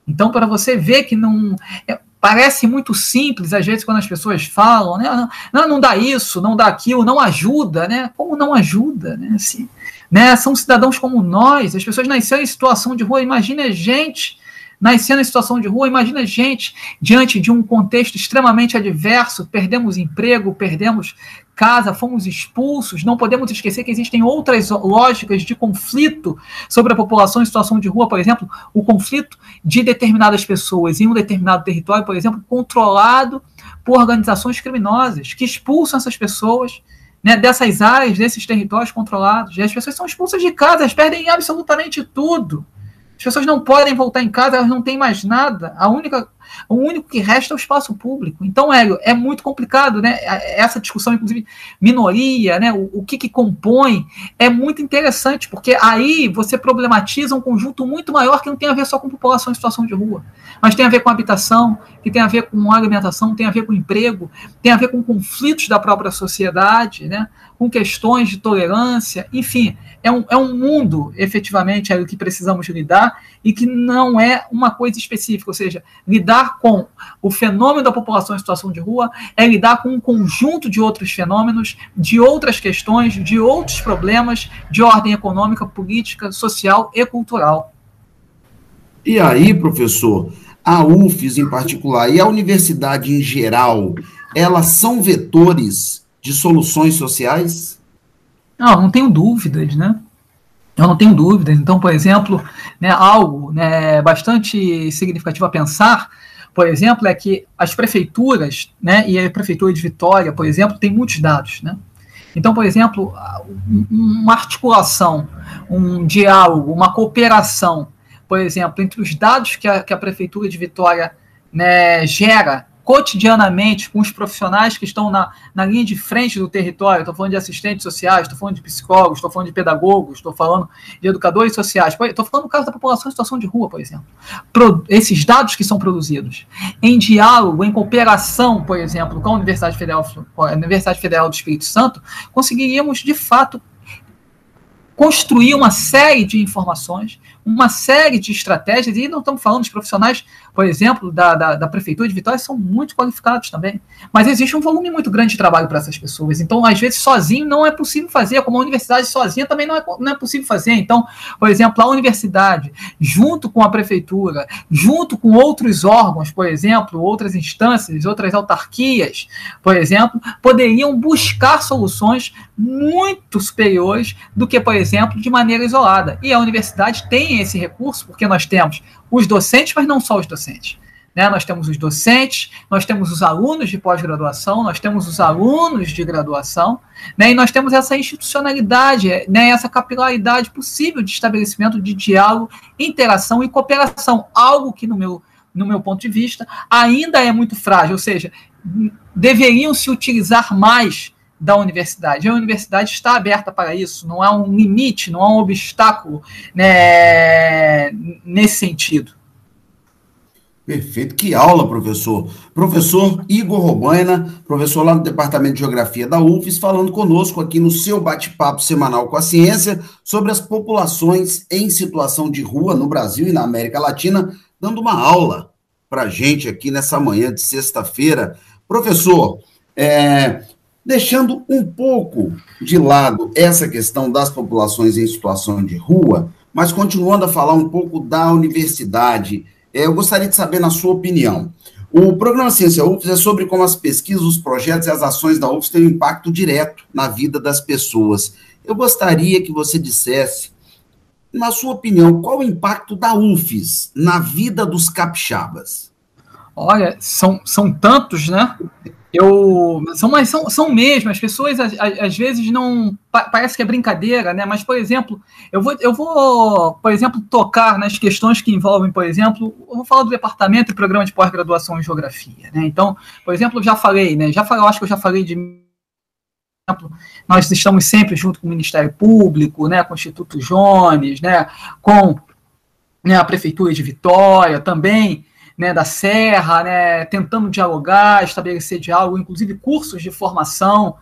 Então, para você ver que não. É, parece muito simples, às vezes, quando as pessoas falam, né? Não, não dá isso, não dá aquilo, não ajuda, né? Como não ajuda, né? Assim, né? São cidadãos como nós, as pessoas nasceram em situação de rua. Imagina a gente nascendo em situação de rua. Imagina a gente diante de um contexto extremamente adverso, perdemos emprego, perdemos casa, fomos expulsos. Não podemos esquecer que existem outras lógicas de conflito sobre a população em situação de rua, por exemplo, o conflito de determinadas pessoas em um determinado território, por exemplo, controlado por organizações criminosas que expulsam essas pessoas. Né, dessas áreas, desses territórios controlados. E as pessoas são expulsas de casa, elas perdem absolutamente tudo. As pessoas não podem voltar em casa, elas não têm mais nada. A única, o único que resta é o espaço público. Então, Hélio, é muito complicado, né? Essa discussão, inclusive, minoria, né? O, o que, que compõe, é muito interessante, porque aí você problematiza um conjunto muito maior que não tem a ver só com população em situação de rua, mas tem a ver com habitação, que tem a ver com alimentação, tem a ver com emprego, tem a ver com conflitos da própria sociedade, né? com questões de tolerância, enfim, é um, é um mundo, efetivamente, é o que precisamos lidar e que não é uma coisa específica, ou seja, lidar com o fenômeno da população em situação de rua é lidar com um conjunto de outros fenômenos, de outras questões, de outros problemas de ordem econômica, política, social e cultural. E aí, professor, a UFES em particular e a universidade em geral, elas são vetores de soluções sociais? Não, não tenho dúvidas, né? Eu não tenho dúvidas. Então, por exemplo, né, algo né, bastante significativo a pensar, por exemplo, é que as prefeituras, né, e a prefeitura de Vitória, por exemplo, tem muitos dados, né? Então, por exemplo, uma articulação, um diálogo, uma cooperação, por exemplo, entre os dados que a, que a prefeitura de Vitória né, gera cotidianamente com os profissionais que estão na, na linha de frente do território. Estou falando de assistentes sociais, estou falando de psicólogos, estou falando de pedagogos, estou falando de educadores sociais. Estou falando no caso da população em situação de rua, por exemplo. Pro, esses dados que são produzidos em diálogo, em cooperação, por exemplo, com a Universidade Federal, a Universidade Federal do Espírito Santo, conseguiríamos, de fato, construir uma série de informações, uma série de estratégias, e não estamos falando de profissionais, por exemplo, da, da, da, Prefeitura de Vitória, são muito qualificados também. Mas existe um volume muito grande de trabalho para essas pessoas. Então, às vezes, sozinho não é possível fazer, como a universidade sozinha também não é, não é possível fazer. Então, por exemplo, a universidade, junto com a Prefeitura, junto com outros órgãos, por exemplo, outras instâncias, outras autarquias, por exemplo, poderiam buscar soluções muito superiores do que, por exemplo, de maneira isolada. E a universidade tem esse recurso, porque nós temos os docentes, mas não só os docentes. Né? Nós temos os docentes, nós temos os alunos de pós-graduação, nós temos os alunos de graduação, né? e nós temos essa institucionalidade, né? essa capilaridade possível de estabelecimento de diálogo, interação e cooperação, algo que, no meu, no meu ponto de vista, ainda é muito frágil, ou seja, deveriam se utilizar mais da universidade. A universidade está aberta para isso, não há um limite, não há um obstáculo né, nesse sentido. Perfeito. Que aula, professor. Professor Igor Robaina, professor lá no Departamento de Geografia da UFES, falando conosco aqui no seu bate-papo semanal com a ciência sobre as populações em situação de rua no Brasil e na América Latina, dando uma aula para gente aqui nessa manhã de sexta-feira. Professor, é, deixando um pouco de lado essa questão das populações em situação de rua, mas continuando a falar um pouco da universidade, é, eu gostaria de saber, na sua opinião, o programa Ciência UFES é sobre como as pesquisas, os projetos e as ações da UFES têm um impacto direto na vida das pessoas. Eu gostaria que você dissesse, na sua opinião, qual o impacto da UFES na vida dos capixabas? Olha, são, são tantos, né? Eu, são, mas são, são mesmo, as pessoas às, às vezes não. Parece que é brincadeira, né? Mas, por exemplo, eu vou, eu vou, por exemplo, tocar nas questões que envolvem, por exemplo, eu vou falar do departamento e programa de pós-graduação em geografia. Né? Então, por exemplo, eu já falei, né? Já falei, eu acho que eu já falei de nós estamos sempre junto com o Ministério Público, né, com o Instituto Jones, né, com né, a Prefeitura de Vitória também, né, da Serra, né, tentando dialogar, estabelecer diálogo, inclusive cursos de formação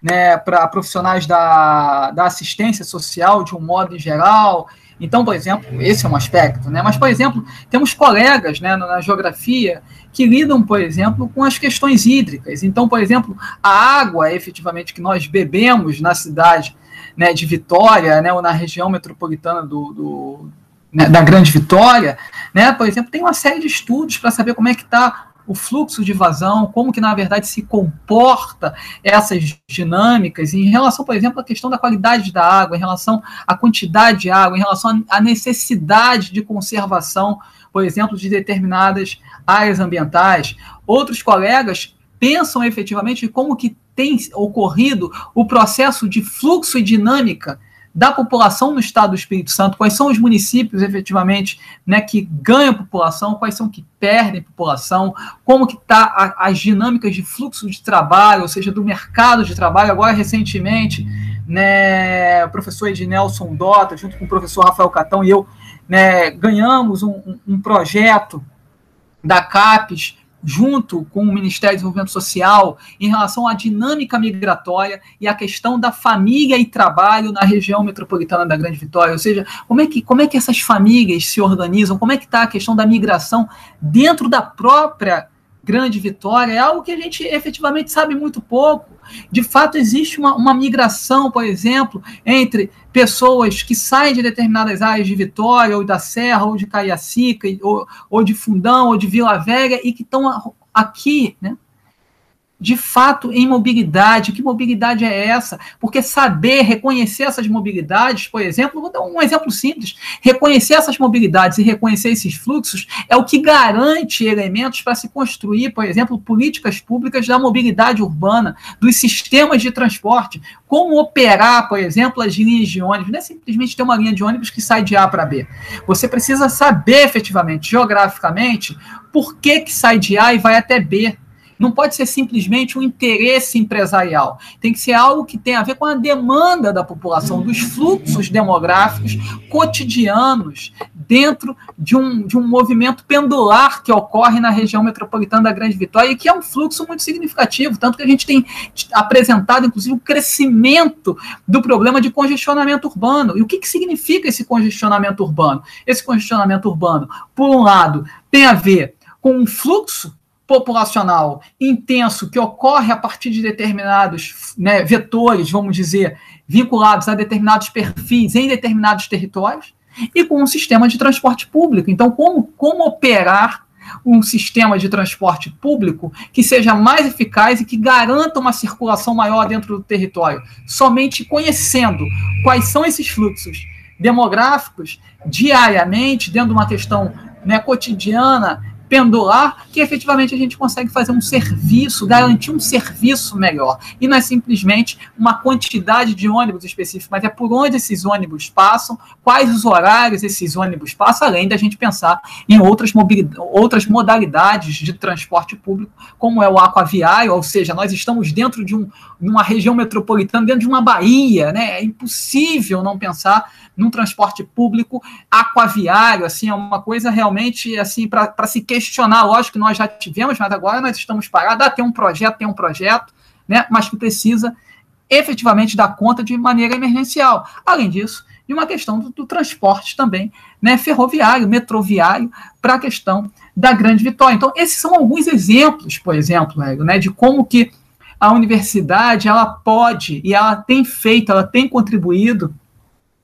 né, para profissionais da, da assistência social de um modo geral. Então, por exemplo, esse é um aspecto, né? Mas, por exemplo, temos colegas né, na geografia que lidam, por exemplo, com as questões hídricas. Então, por exemplo, a água, efetivamente, que nós bebemos na cidade né, de Vitória, né, ou na região metropolitana do, do né, da Grande Vitória, né, por exemplo, tem uma série de estudos para saber como é que está o fluxo de vazão, como que na verdade se comporta essas dinâmicas em relação, por exemplo, à questão da qualidade da água, em relação à quantidade de água, em relação à necessidade de conservação, por exemplo, de determinadas áreas ambientais. Outros colegas pensam efetivamente como que tem ocorrido o processo de fluxo e dinâmica da população no estado do Espírito Santo, quais são os municípios efetivamente né, que ganham população, quais são que perdem população, como que está as dinâmicas de fluxo de trabalho, ou seja, do mercado de trabalho. Agora, recentemente, né, o professor Ednelson Dota, junto com o professor Rafael Catão e eu, né, ganhamos um, um projeto da CAPES junto com o Ministério do Desenvolvimento Social, em relação à dinâmica migratória e à questão da família e trabalho na região metropolitana da Grande Vitória. Ou seja, como é que, como é que essas famílias se organizam, como é que está a questão da migração dentro da própria Grande Vitória, é algo que a gente efetivamente sabe muito pouco. De fato, existe uma, uma migração, por exemplo, entre pessoas que saem de determinadas áreas de Vitória, ou da Serra, ou de Cariacica, ou, ou de Fundão, ou de Vila Velha, e que estão aqui, né, de fato em mobilidade. Que mobilidade é essa? Porque saber reconhecer essas mobilidades, por exemplo, vou dar um exemplo simples: reconhecer essas mobilidades e reconhecer esses fluxos é o que garante elementos para se construir, por exemplo, políticas públicas da mobilidade urbana, dos sistemas de transporte. Como operar, por exemplo, as linhas de ônibus? Não é simplesmente ter uma linha de ônibus que sai de A para B. Você precisa saber efetivamente, geograficamente, por que, que sai de A e vai até B não pode ser simplesmente um interesse empresarial. Tem que ser algo que tenha a ver com a demanda da população, dos fluxos demográficos cotidianos dentro de um, de um movimento pendular que ocorre na região metropolitana da Grande Vitória e que é um fluxo muito significativo, tanto que a gente tem apresentado, inclusive, o crescimento do problema de congestionamento urbano. E o que, que significa esse congestionamento urbano? Esse congestionamento urbano, por um lado, tem a ver com um fluxo populacional intenso que ocorre a partir de determinados né, vetores, vamos dizer, vinculados a determinados perfis em determinados territórios, e com um sistema de transporte público. Então, como, como operar um sistema de transporte público que seja mais eficaz e que garanta uma circulação maior dentro do território? Somente conhecendo quais são esses fluxos demográficos diariamente, dentro de uma questão né, cotidiana pendular, que efetivamente a gente consegue fazer um serviço, garantir um serviço melhor. E não é simplesmente uma quantidade de ônibus específicos, mas é por onde esses ônibus passam, quais os horários esses ônibus passam, além da gente pensar em outras, outras modalidades de transporte público, como é o aquaviário, ou seja, nós estamos dentro de um, uma região metropolitana, dentro de uma Bahia, né? É impossível não pensar num transporte público aquaviário, assim, é uma coisa realmente assim para se questionar. Lógico que nós já tivemos, mas agora nós estamos parados. Ah, tem um projeto, tem um projeto, né? Mas que precisa efetivamente dar conta de maneira emergencial. Além disso, de uma questão do, do transporte também, né, ferroviário, metroviário, para a questão da grande vitória. Então, esses são alguns exemplos, por exemplo, né, de como que a universidade ela pode e ela tem feito, ela tem contribuído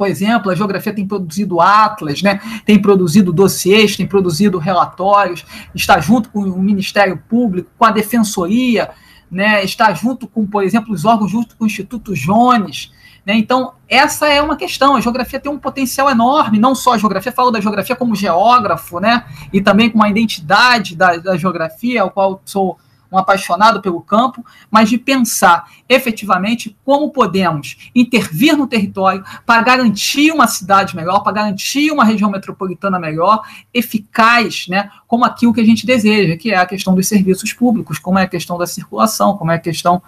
por exemplo, a geografia tem produzido atlas, né, tem produzido dossiês, tem produzido relatórios, está junto com o Ministério Público, com a Defensoria, né, está junto com, por exemplo, os órgãos, junto com o Instituto Jones. Né, então, essa é uma questão. A geografia tem um potencial enorme, não só a geografia, falo da geografia como geógrafo, né, e também com uma identidade da, da geografia, ao qual sou um apaixonado pelo campo, mas de pensar efetivamente como podemos intervir no território para garantir uma cidade melhor, para garantir uma região metropolitana melhor, eficaz, né, como aquilo que a gente deseja, que é a questão dos serviços públicos, como é a questão da circulação, como é a questão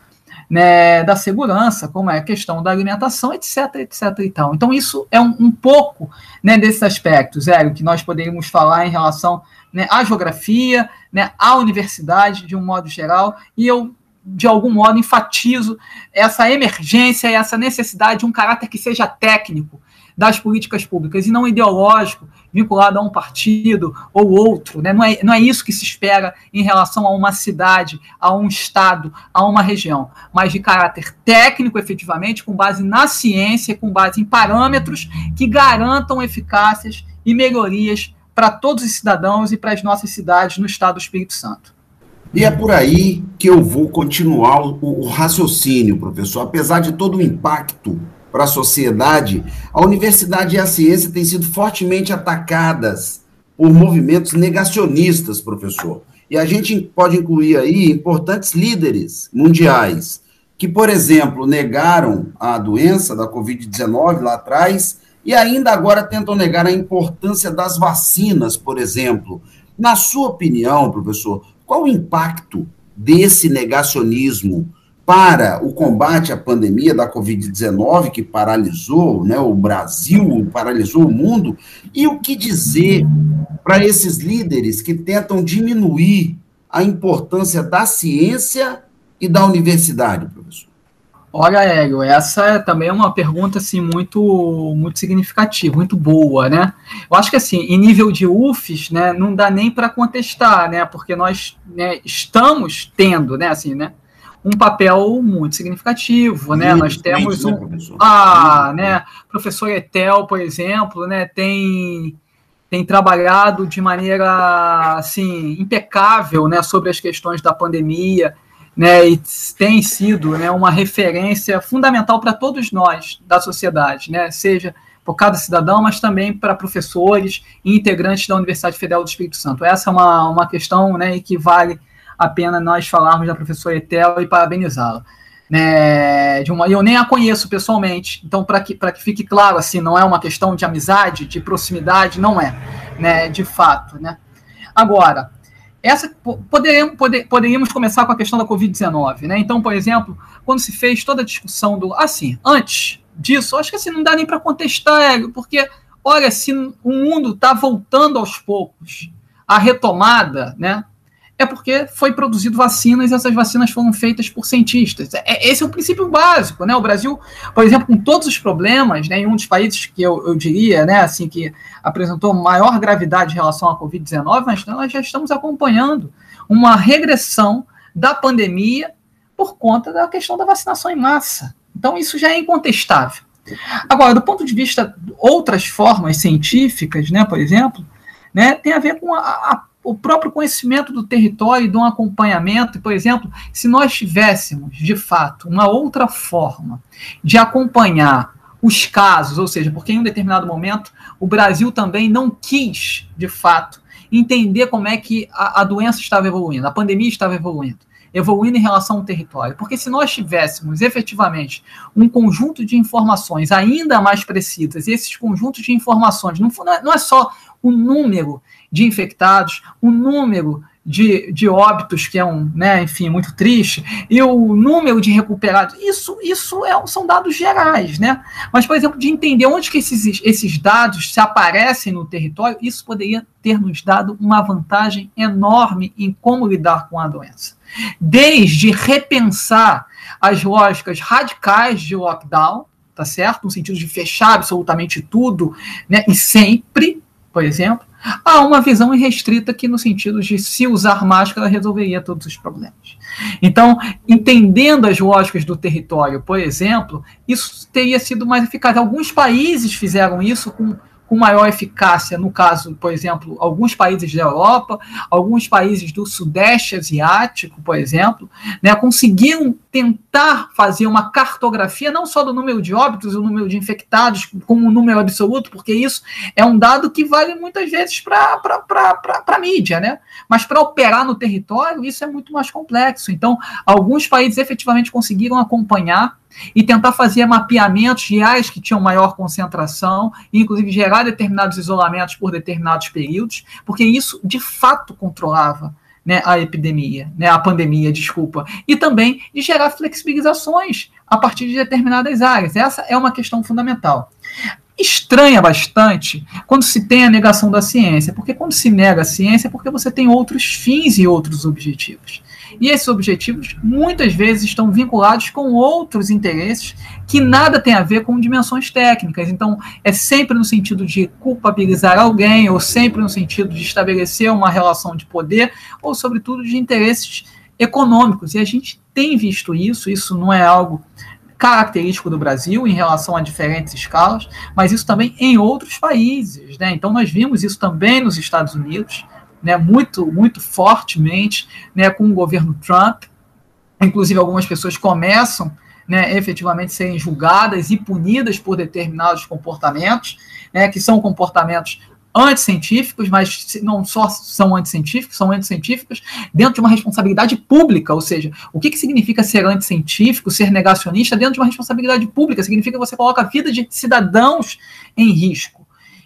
né, da segurança, como é a questão da alimentação, etc, etc e tal. Então, isso é um, um pouco né, desses aspectos, Hélio, que nós poderíamos falar em relação né, à geografia, né, à universidade, de um modo geral, e eu, de algum modo, enfatizo essa emergência essa necessidade de um caráter que seja técnico, das políticas públicas e não ideológico, vinculado a um partido ou outro. Né? Não, é, não é isso que se espera em relação a uma cidade, a um estado, a uma região, mas de caráter técnico, efetivamente, com base na ciência, com base em parâmetros que garantam eficácias e melhorias para todos os cidadãos e para as nossas cidades no estado do Espírito Santo. E é por aí que eu vou continuar o, o raciocínio, professor. Apesar de todo o impacto para a sociedade, a universidade e a ciência têm sido fortemente atacadas por movimentos negacionistas, professor. E a gente pode incluir aí importantes líderes mundiais que, por exemplo, negaram a doença da Covid-19 lá atrás e ainda agora tentam negar a importância das vacinas, por exemplo. Na sua opinião, professor, qual o impacto desse negacionismo para o combate à pandemia da Covid-19, que paralisou né, o Brasil, paralisou o mundo, e o que dizer para esses líderes que tentam diminuir a importância da ciência e da universidade, professor? Olha, Hélio, essa é também é uma pergunta assim muito muito significativa, muito boa, né? Eu acho que assim, em nível de UFES, né, não dá nem para contestar, né? Porque nós né, estamos tendo, né, assim, né, um papel muito significativo, né? Nós temos um, né, ah, né, professor Etel, por exemplo, né, tem tem trabalhado de maneira assim impecável, né, sobre as questões da pandemia, né, e tem sido, né, uma referência fundamental para todos nós da sociedade, né, seja por cada cidadão, mas também para professores e integrantes da Universidade Federal do Espírito Santo. Essa é uma, uma questão né, que vale a pena nós falarmos da professora Etel e parabenizá-la. Né, de uma, eu nem a conheço pessoalmente, então para que, que fique claro, assim, não é uma questão de amizade, de proximidade, não é, né, de fato. Né. Agora, essa poderíamos, poder, poderíamos começar com a questão da Covid-19. Né? Então, por exemplo, quando se fez toda a discussão do. Assim, antes disso, acho que assim, não dá nem para contestar, Hélio, porque, olha, se o mundo está voltando aos poucos, a retomada, né? É porque foi produzido vacinas e essas vacinas foram feitas por cientistas. É, esse é o princípio básico, né? O Brasil, por exemplo, com todos os problemas, né, em um dos países que eu, eu diria, né, assim, que apresentou maior gravidade em relação à Covid-19, mas nós já estamos acompanhando uma regressão da pandemia por conta da questão da vacinação em massa. Então, isso já é incontestável. Agora, do ponto de vista de outras formas científicas, né, por exemplo, né, tem a ver com a, a o próprio conhecimento do território e de um acompanhamento, por exemplo, se nós tivéssemos, de fato, uma outra forma de acompanhar os casos, ou seja, porque em um determinado momento o Brasil também não quis, de fato, entender como é que a, a doença estava evoluindo, a pandemia estava evoluindo evoluindo em relação ao território. Porque se nós tivéssemos efetivamente um conjunto de informações ainda mais precisas, e esses conjuntos de informações não, não é só o número de infectados, o número de, de óbitos, que é um, né, enfim, muito triste, e o número de recuperados, isso, isso é, são dados gerais, né? Mas, por exemplo, de entender onde que esses, esses dados se aparecem no território, isso poderia ter nos dado uma vantagem enorme em como lidar com a doença. Desde repensar as lógicas radicais de lockdown, tá certo? No sentido de fechar absolutamente tudo, né? E sempre, por exemplo, há uma visão irrestrita que no sentido de se usar máscara resolveria todos os problemas. Então, entendendo as lógicas do território, por exemplo, isso teria sido mais eficaz. Alguns países fizeram isso com com maior eficácia, no caso, por exemplo, alguns países da Europa, alguns países do Sudeste Asiático, por exemplo, né, conseguiram tentar fazer uma cartografia não só do número de óbitos, o número de infectados, como um número absoluto, porque isso é um dado que vale muitas vezes para a mídia, né? Mas para operar no território, isso é muito mais complexo. Então, alguns países efetivamente conseguiram acompanhar e tentar fazer mapeamentos áreas que tinham maior concentração, e inclusive gerar determinados isolamentos por determinados períodos, porque isso de fato controlava né, a epidemia, né, a pandemia, desculpa, e também de gerar flexibilizações a partir de determinadas áreas. Essa é uma questão fundamental. Estranha bastante quando se tem a negação da ciência, porque quando se nega a ciência é porque você tem outros fins e outros objetivos. E esses objetivos muitas vezes estão vinculados com outros interesses que nada tem a ver com dimensões técnicas. Então, é sempre no sentido de culpabilizar alguém, ou sempre no sentido de estabelecer uma relação de poder, ou, sobretudo, de interesses econômicos. E a gente tem visto isso, isso não é algo característico do Brasil em relação a diferentes escalas, mas isso também em outros países. Né? Então, nós vimos isso também nos Estados Unidos né, muito, muito fortemente né, com o governo Trump. Inclusive, algumas pessoas começam né, efetivamente serem julgadas e punidas por determinados comportamentos, né, que são comportamentos anticientíficos, mas não só são anticientíficos, são anticientíficos dentro de uma responsabilidade pública, ou seja, o que, que significa ser anticientífico, ser negacionista dentro de uma responsabilidade pública? Significa que você coloca a vida de cidadãos em risco.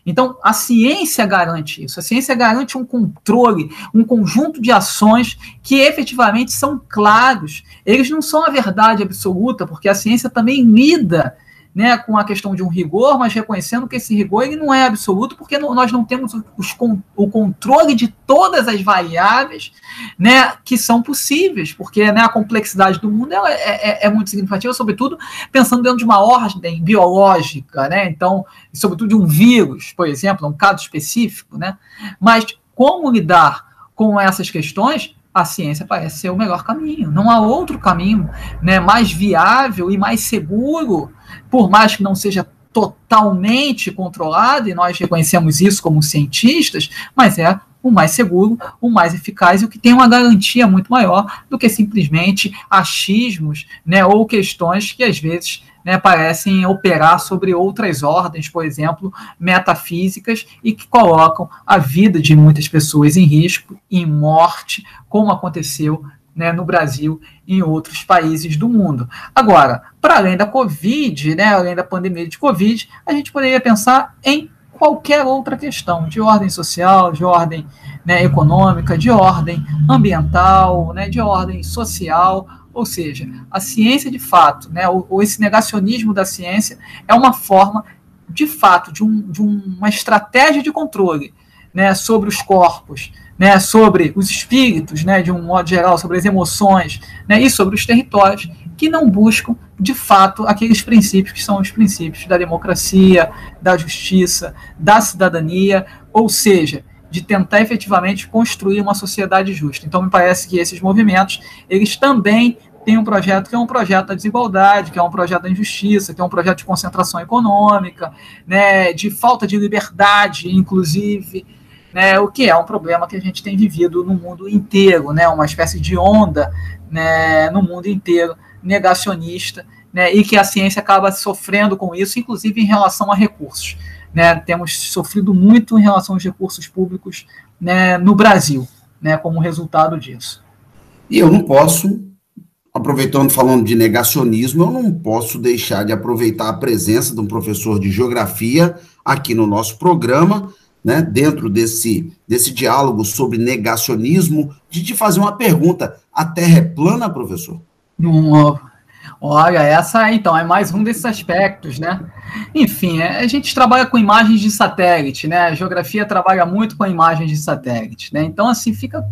Então, a ciência garante isso. A ciência garante um controle, um conjunto de ações que efetivamente são claros. Eles não são a verdade absoluta, porque a ciência também lida né, com a questão de um rigor, mas reconhecendo que esse rigor ele não é absoluto, porque nós não temos os, o controle de todas as variáveis né, que são possíveis, porque né, a complexidade do mundo é, é, é, muito significativa, sobretudo pensando dentro de uma ordem biológica, né, então, sobretudo de um vírus, por exemplo, um caso específico, né, mas como lidar com essas questões a ciência parece ser o melhor caminho. Não há outro caminho né, mais viável e mais seguro por mais que não seja totalmente controlado, e nós reconhecemos isso como cientistas, mas é o mais seguro, o mais eficaz e o que tem uma garantia muito maior do que simplesmente achismos né, ou questões que às vezes né, parecem operar sobre outras ordens, por exemplo, metafísicas, e que colocam a vida de muitas pessoas em risco, em morte, como aconteceu né, no Brasil e em outros países do mundo. Agora, para além da Covid, né, além da pandemia de Covid, a gente poderia pensar em qualquer outra questão de ordem social, de ordem né, econômica, de ordem ambiental, né, de ordem social, ou seja, a ciência de fato, né, ou, ou esse negacionismo da ciência é uma forma de fato de, um, de uma estratégia de controle né, sobre os corpos, né, sobre os espíritos, né, de um modo geral, sobre as emoções, né, e sobre os territórios, que não buscam, de fato, aqueles princípios que são os princípios da democracia, da justiça, da cidadania, ou seja, de tentar efetivamente construir uma sociedade justa. Então, me parece que esses movimentos, eles também têm um projeto que é um projeto da desigualdade, que é um projeto da injustiça, que é um projeto de concentração econômica, né, de falta de liberdade, inclusive, né, o que é um problema que a gente tem vivido no mundo inteiro, né, uma espécie de onda né, no mundo inteiro negacionista, né, e que a ciência acaba sofrendo com isso, inclusive em relação a recursos. Né, temos sofrido muito em relação aos recursos públicos né, no Brasil, né, como resultado disso. E eu não posso, aproveitando falando de negacionismo, eu não posso deixar de aproveitar a presença de um professor de geografia aqui no nosso programa, né, dentro desse, desse diálogo sobre negacionismo, de te fazer uma pergunta. A Terra é plana, professor? Olha, essa então é mais um desses aspectos, né? Enfim, é, a gente trabalha com imagens de satélite, né? A geografia trabalha muito com imagens de satélite, né? Então, assim, fica,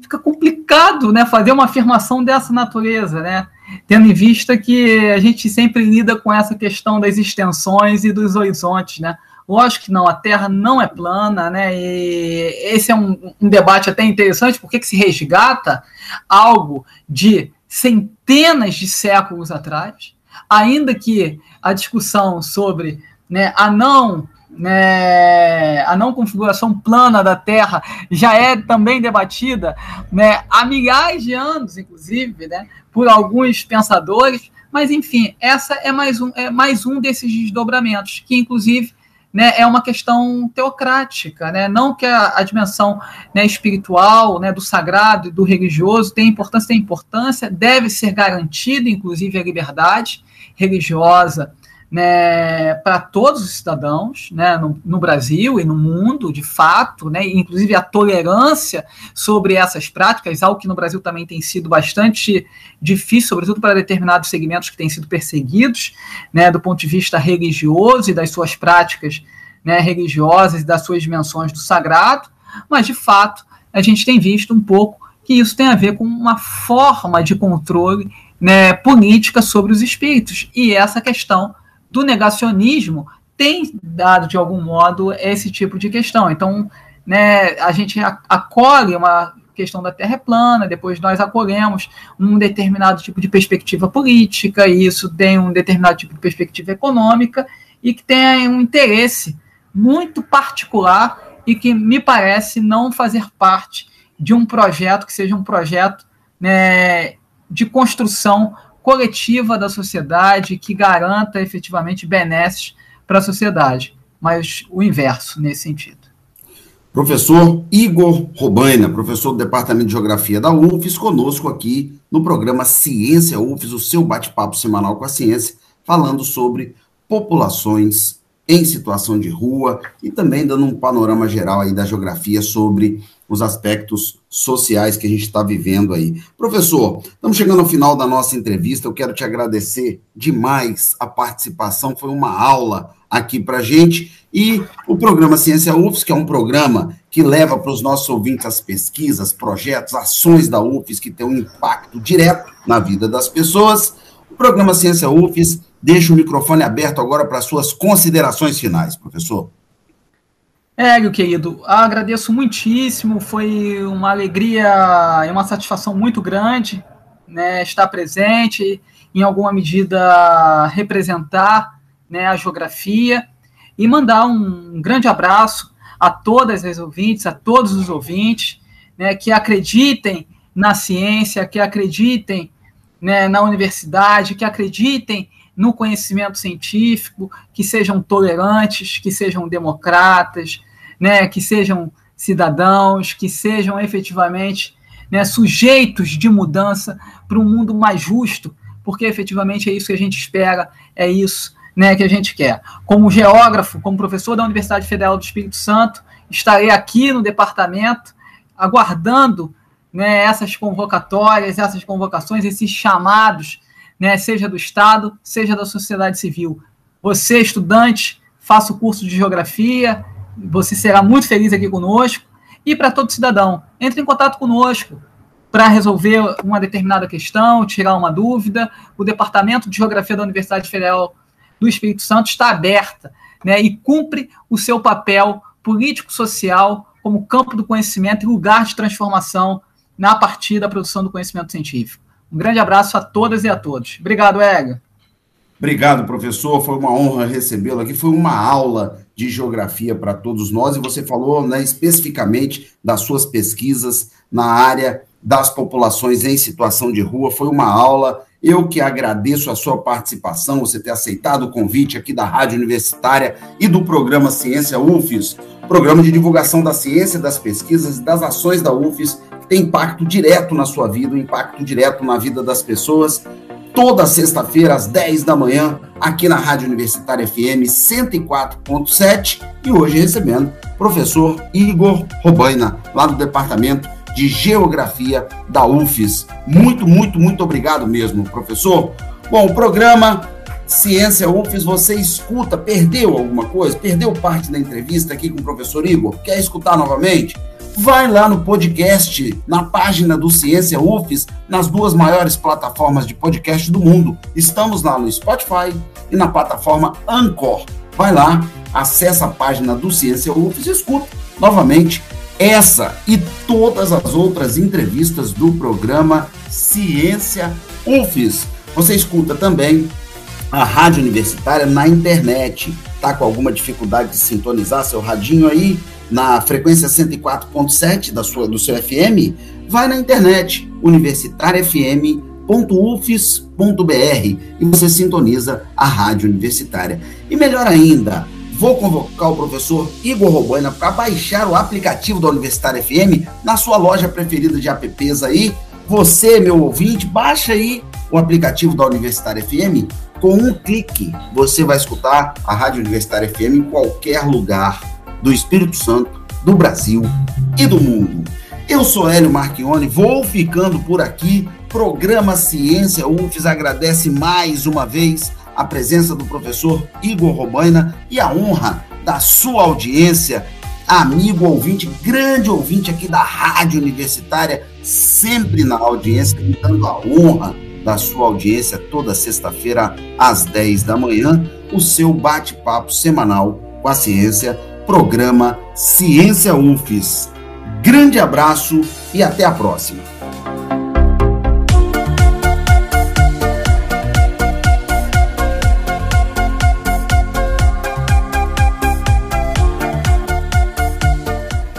fica complicado, né? Fazer uma afirmação dessa natureza, né? Tendo em vista que a gente sempre lida com essa questão das extensões e dos horizontes, né? Lógico que não, a Terra não é plana, né? E esse é um, um debate até interessante, porque que se resgata algo de centenas de séculos atrás, ainda que a discussão sobre né, a não né, a não configuração plana da Terra já é também debatida né, há milhares de anos, inclusive, né, por alguns pensadores, mas enfim, essa é mais um, é mais um desses desdobramentos, que inclusive né, é uma questão teocrática, né? não que a, a dimensão né, espiritual, né, do sagrado e do religioso tem importância, tem importância, deve ser garantida, inclusive, a liberdade religiosa né, para todos os cidadãos, né, no, no, Brasil e no mundo, de fato, né, inclusive a tolerância sobre essas práticas, algo que no Brasil também tem sido bastante difícil, sobretudo para determinados segmentos que têm sido perseguidos, né, do ponto de vista religioso e das suas práticas né, religiosas e das suas dimensões do sagrado, mas de fato a gente tem visto um pouco que isso tem a ver com uma forma de controle né, política sobre os espíritos. E essa questão do negacionismo tem dado, de algum modo, esse tipo de questão. Então, né, a gente acolhe uma questão da Terra é plana, depois nós acolhemos um determinado tipo de perspectiva política, e isso tem um determinado tipo de perspectiva econômica, e que tem um interesse muito particular e que me parece não fazer parte de um projeto que seja um projeto né, de construção coletiva da sociedade que garanta efetivamente benesses para a sociedade, mas o inverso nesse sentido. Professor Igor Robaina, professor do Departamento de Geografia da UFES, conosco aqui no programa Ciência UFES, o seu bate-papo semanal com a ciência, falando sobre populações em situação de rua e também dando um panorama geral aí da geografia sobre os aspectos sociais que a gente está vivendo aí. Professor, estamos chegando ao final da nossa entrevista. Eu quero te agradecer demais a participação. Foi uma aula aqui para gente. E o programa Ciência UFS, que é um programa que leva para os nossos ouvintes as pesquisas, projetos, ações da UFS que tem um impacto direto na vida das pessoas. O programa Ciência UFS deixa o microfone aberto agora para suas considerações finais, professor. Hélio, querido, agradeço muitíssimo, foi uma alegria e uma satisfação muito grande né, estar presente, em alguma medida representar né, a geografia e mandar um grande abraço a todas as ouvintes, a todos os ouvintes, né, que acreditem na ciência, que acreditem né, na universidade, que acreditem no conhecimento científico, que sejam tolerantes, que sejam democratas, né, que sejam cidadãos, que sejam efetivamente né, sujeitos de mudança para um mundo mais justo, porque efetivamente é isso que a gente espera, é isso né, que a gente quer. Como geógrafo, como professor da Universidade Federal do Espírito Santo, estarei aqui no departamento aguardando né, essas convocatórias, essas convocações, esses chamados, né, seja do Estado, seja da sociedade civil. Você, estudante, faça o curso de geografia, você será muito feliz aqui conosco. E para todo cidadão, entre em contato conosco para resolver uma determinada questão, tirar uma dúvida. O Departamento de Geografia da Universidade Federal do Espírito Santo está aberta né, e cumpre o seu papel político-social como campo do conhecimento e lugar de transformação na partir da produção do conhecimento científico. Um grande abraço a todas e a todos. Obrigado, Hélio. Obrigado, professor. Foi uma honra recebê-lo aqui. Foi uma aula de geografia para todos nós e você falou né, especificamente das suas pesquisas na área das populações em situação de rua. Foi uma aula. Eu que agradeço a sua participação, você ter aceitado o convite aqui da Rádio Universitária e do programa Ciência UFES, programa de divulgação da ciência, das pesquisas e das ações da UFES, tem impacto direto na sua vida, um impacto direto na vida das pessoas toda sexta-feira, às 10 da manhã, aqui na Rádio Universitária FM 104.7 e hoje recebendo o professor Igor Robaina, lá do Departamento de Geografia da UFES. Muito, muito, muito obrigado mesmo, professor. Bom, o programa Ciência UFES, você escuta, perdeu alguma coisa? Perdeu parte da entrevista aqui com o professor Igor? Quer escutar novamente? Vai lá no podcast, na página do Ciência UFES, nas duas maiores plataformas de podcast do mundo. Estamos lá no Spotify e na plataforma Anchor. Vai lá, acessa a página do Ciência UFES e escuta novamente essa e todas as outras entrevistas do programa Ciência UFES. Você escuta também a rádio universitária na internet. Tá com alguma dificuldade de sintonizar seu radinho aí? Na frequência 104.7 da sua do seu FM, vai na internet universitariafm.ufes.br e você sintoniza a rádio universitária. E melhor ainda, vou convocar o professor Igor Robaina para baixar o aplicativo da Universitária FM na sua loja preferida de apps aí. Você, meu ouvinte, baixa aí o aplicativo da Universitária FM Com um clique, você vai escutar a Rádio Universitária FM em qualquer lugar do Espírito Santo, do Brasil e do mundo. Eu sou Hélio Marchione, vou ficando por aqui. Programa Ciência UFES agradece mais uma vez a presença do professor Igor Robaina e a honra da sua audiência, amigo ouvinte, grande ouvinte aqui da Rádio Universitária, sempre na audiência, me dando a honra da sua audiência toda sexta-feira às 10 da manhã, o seu bate-papo semanal com a ciência, programa Ciência UFES. Grande abraço e até a próxima.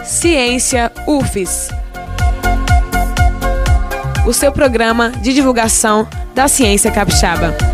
Ciência UFES. O seu programa de divulgação da ciência capixaba.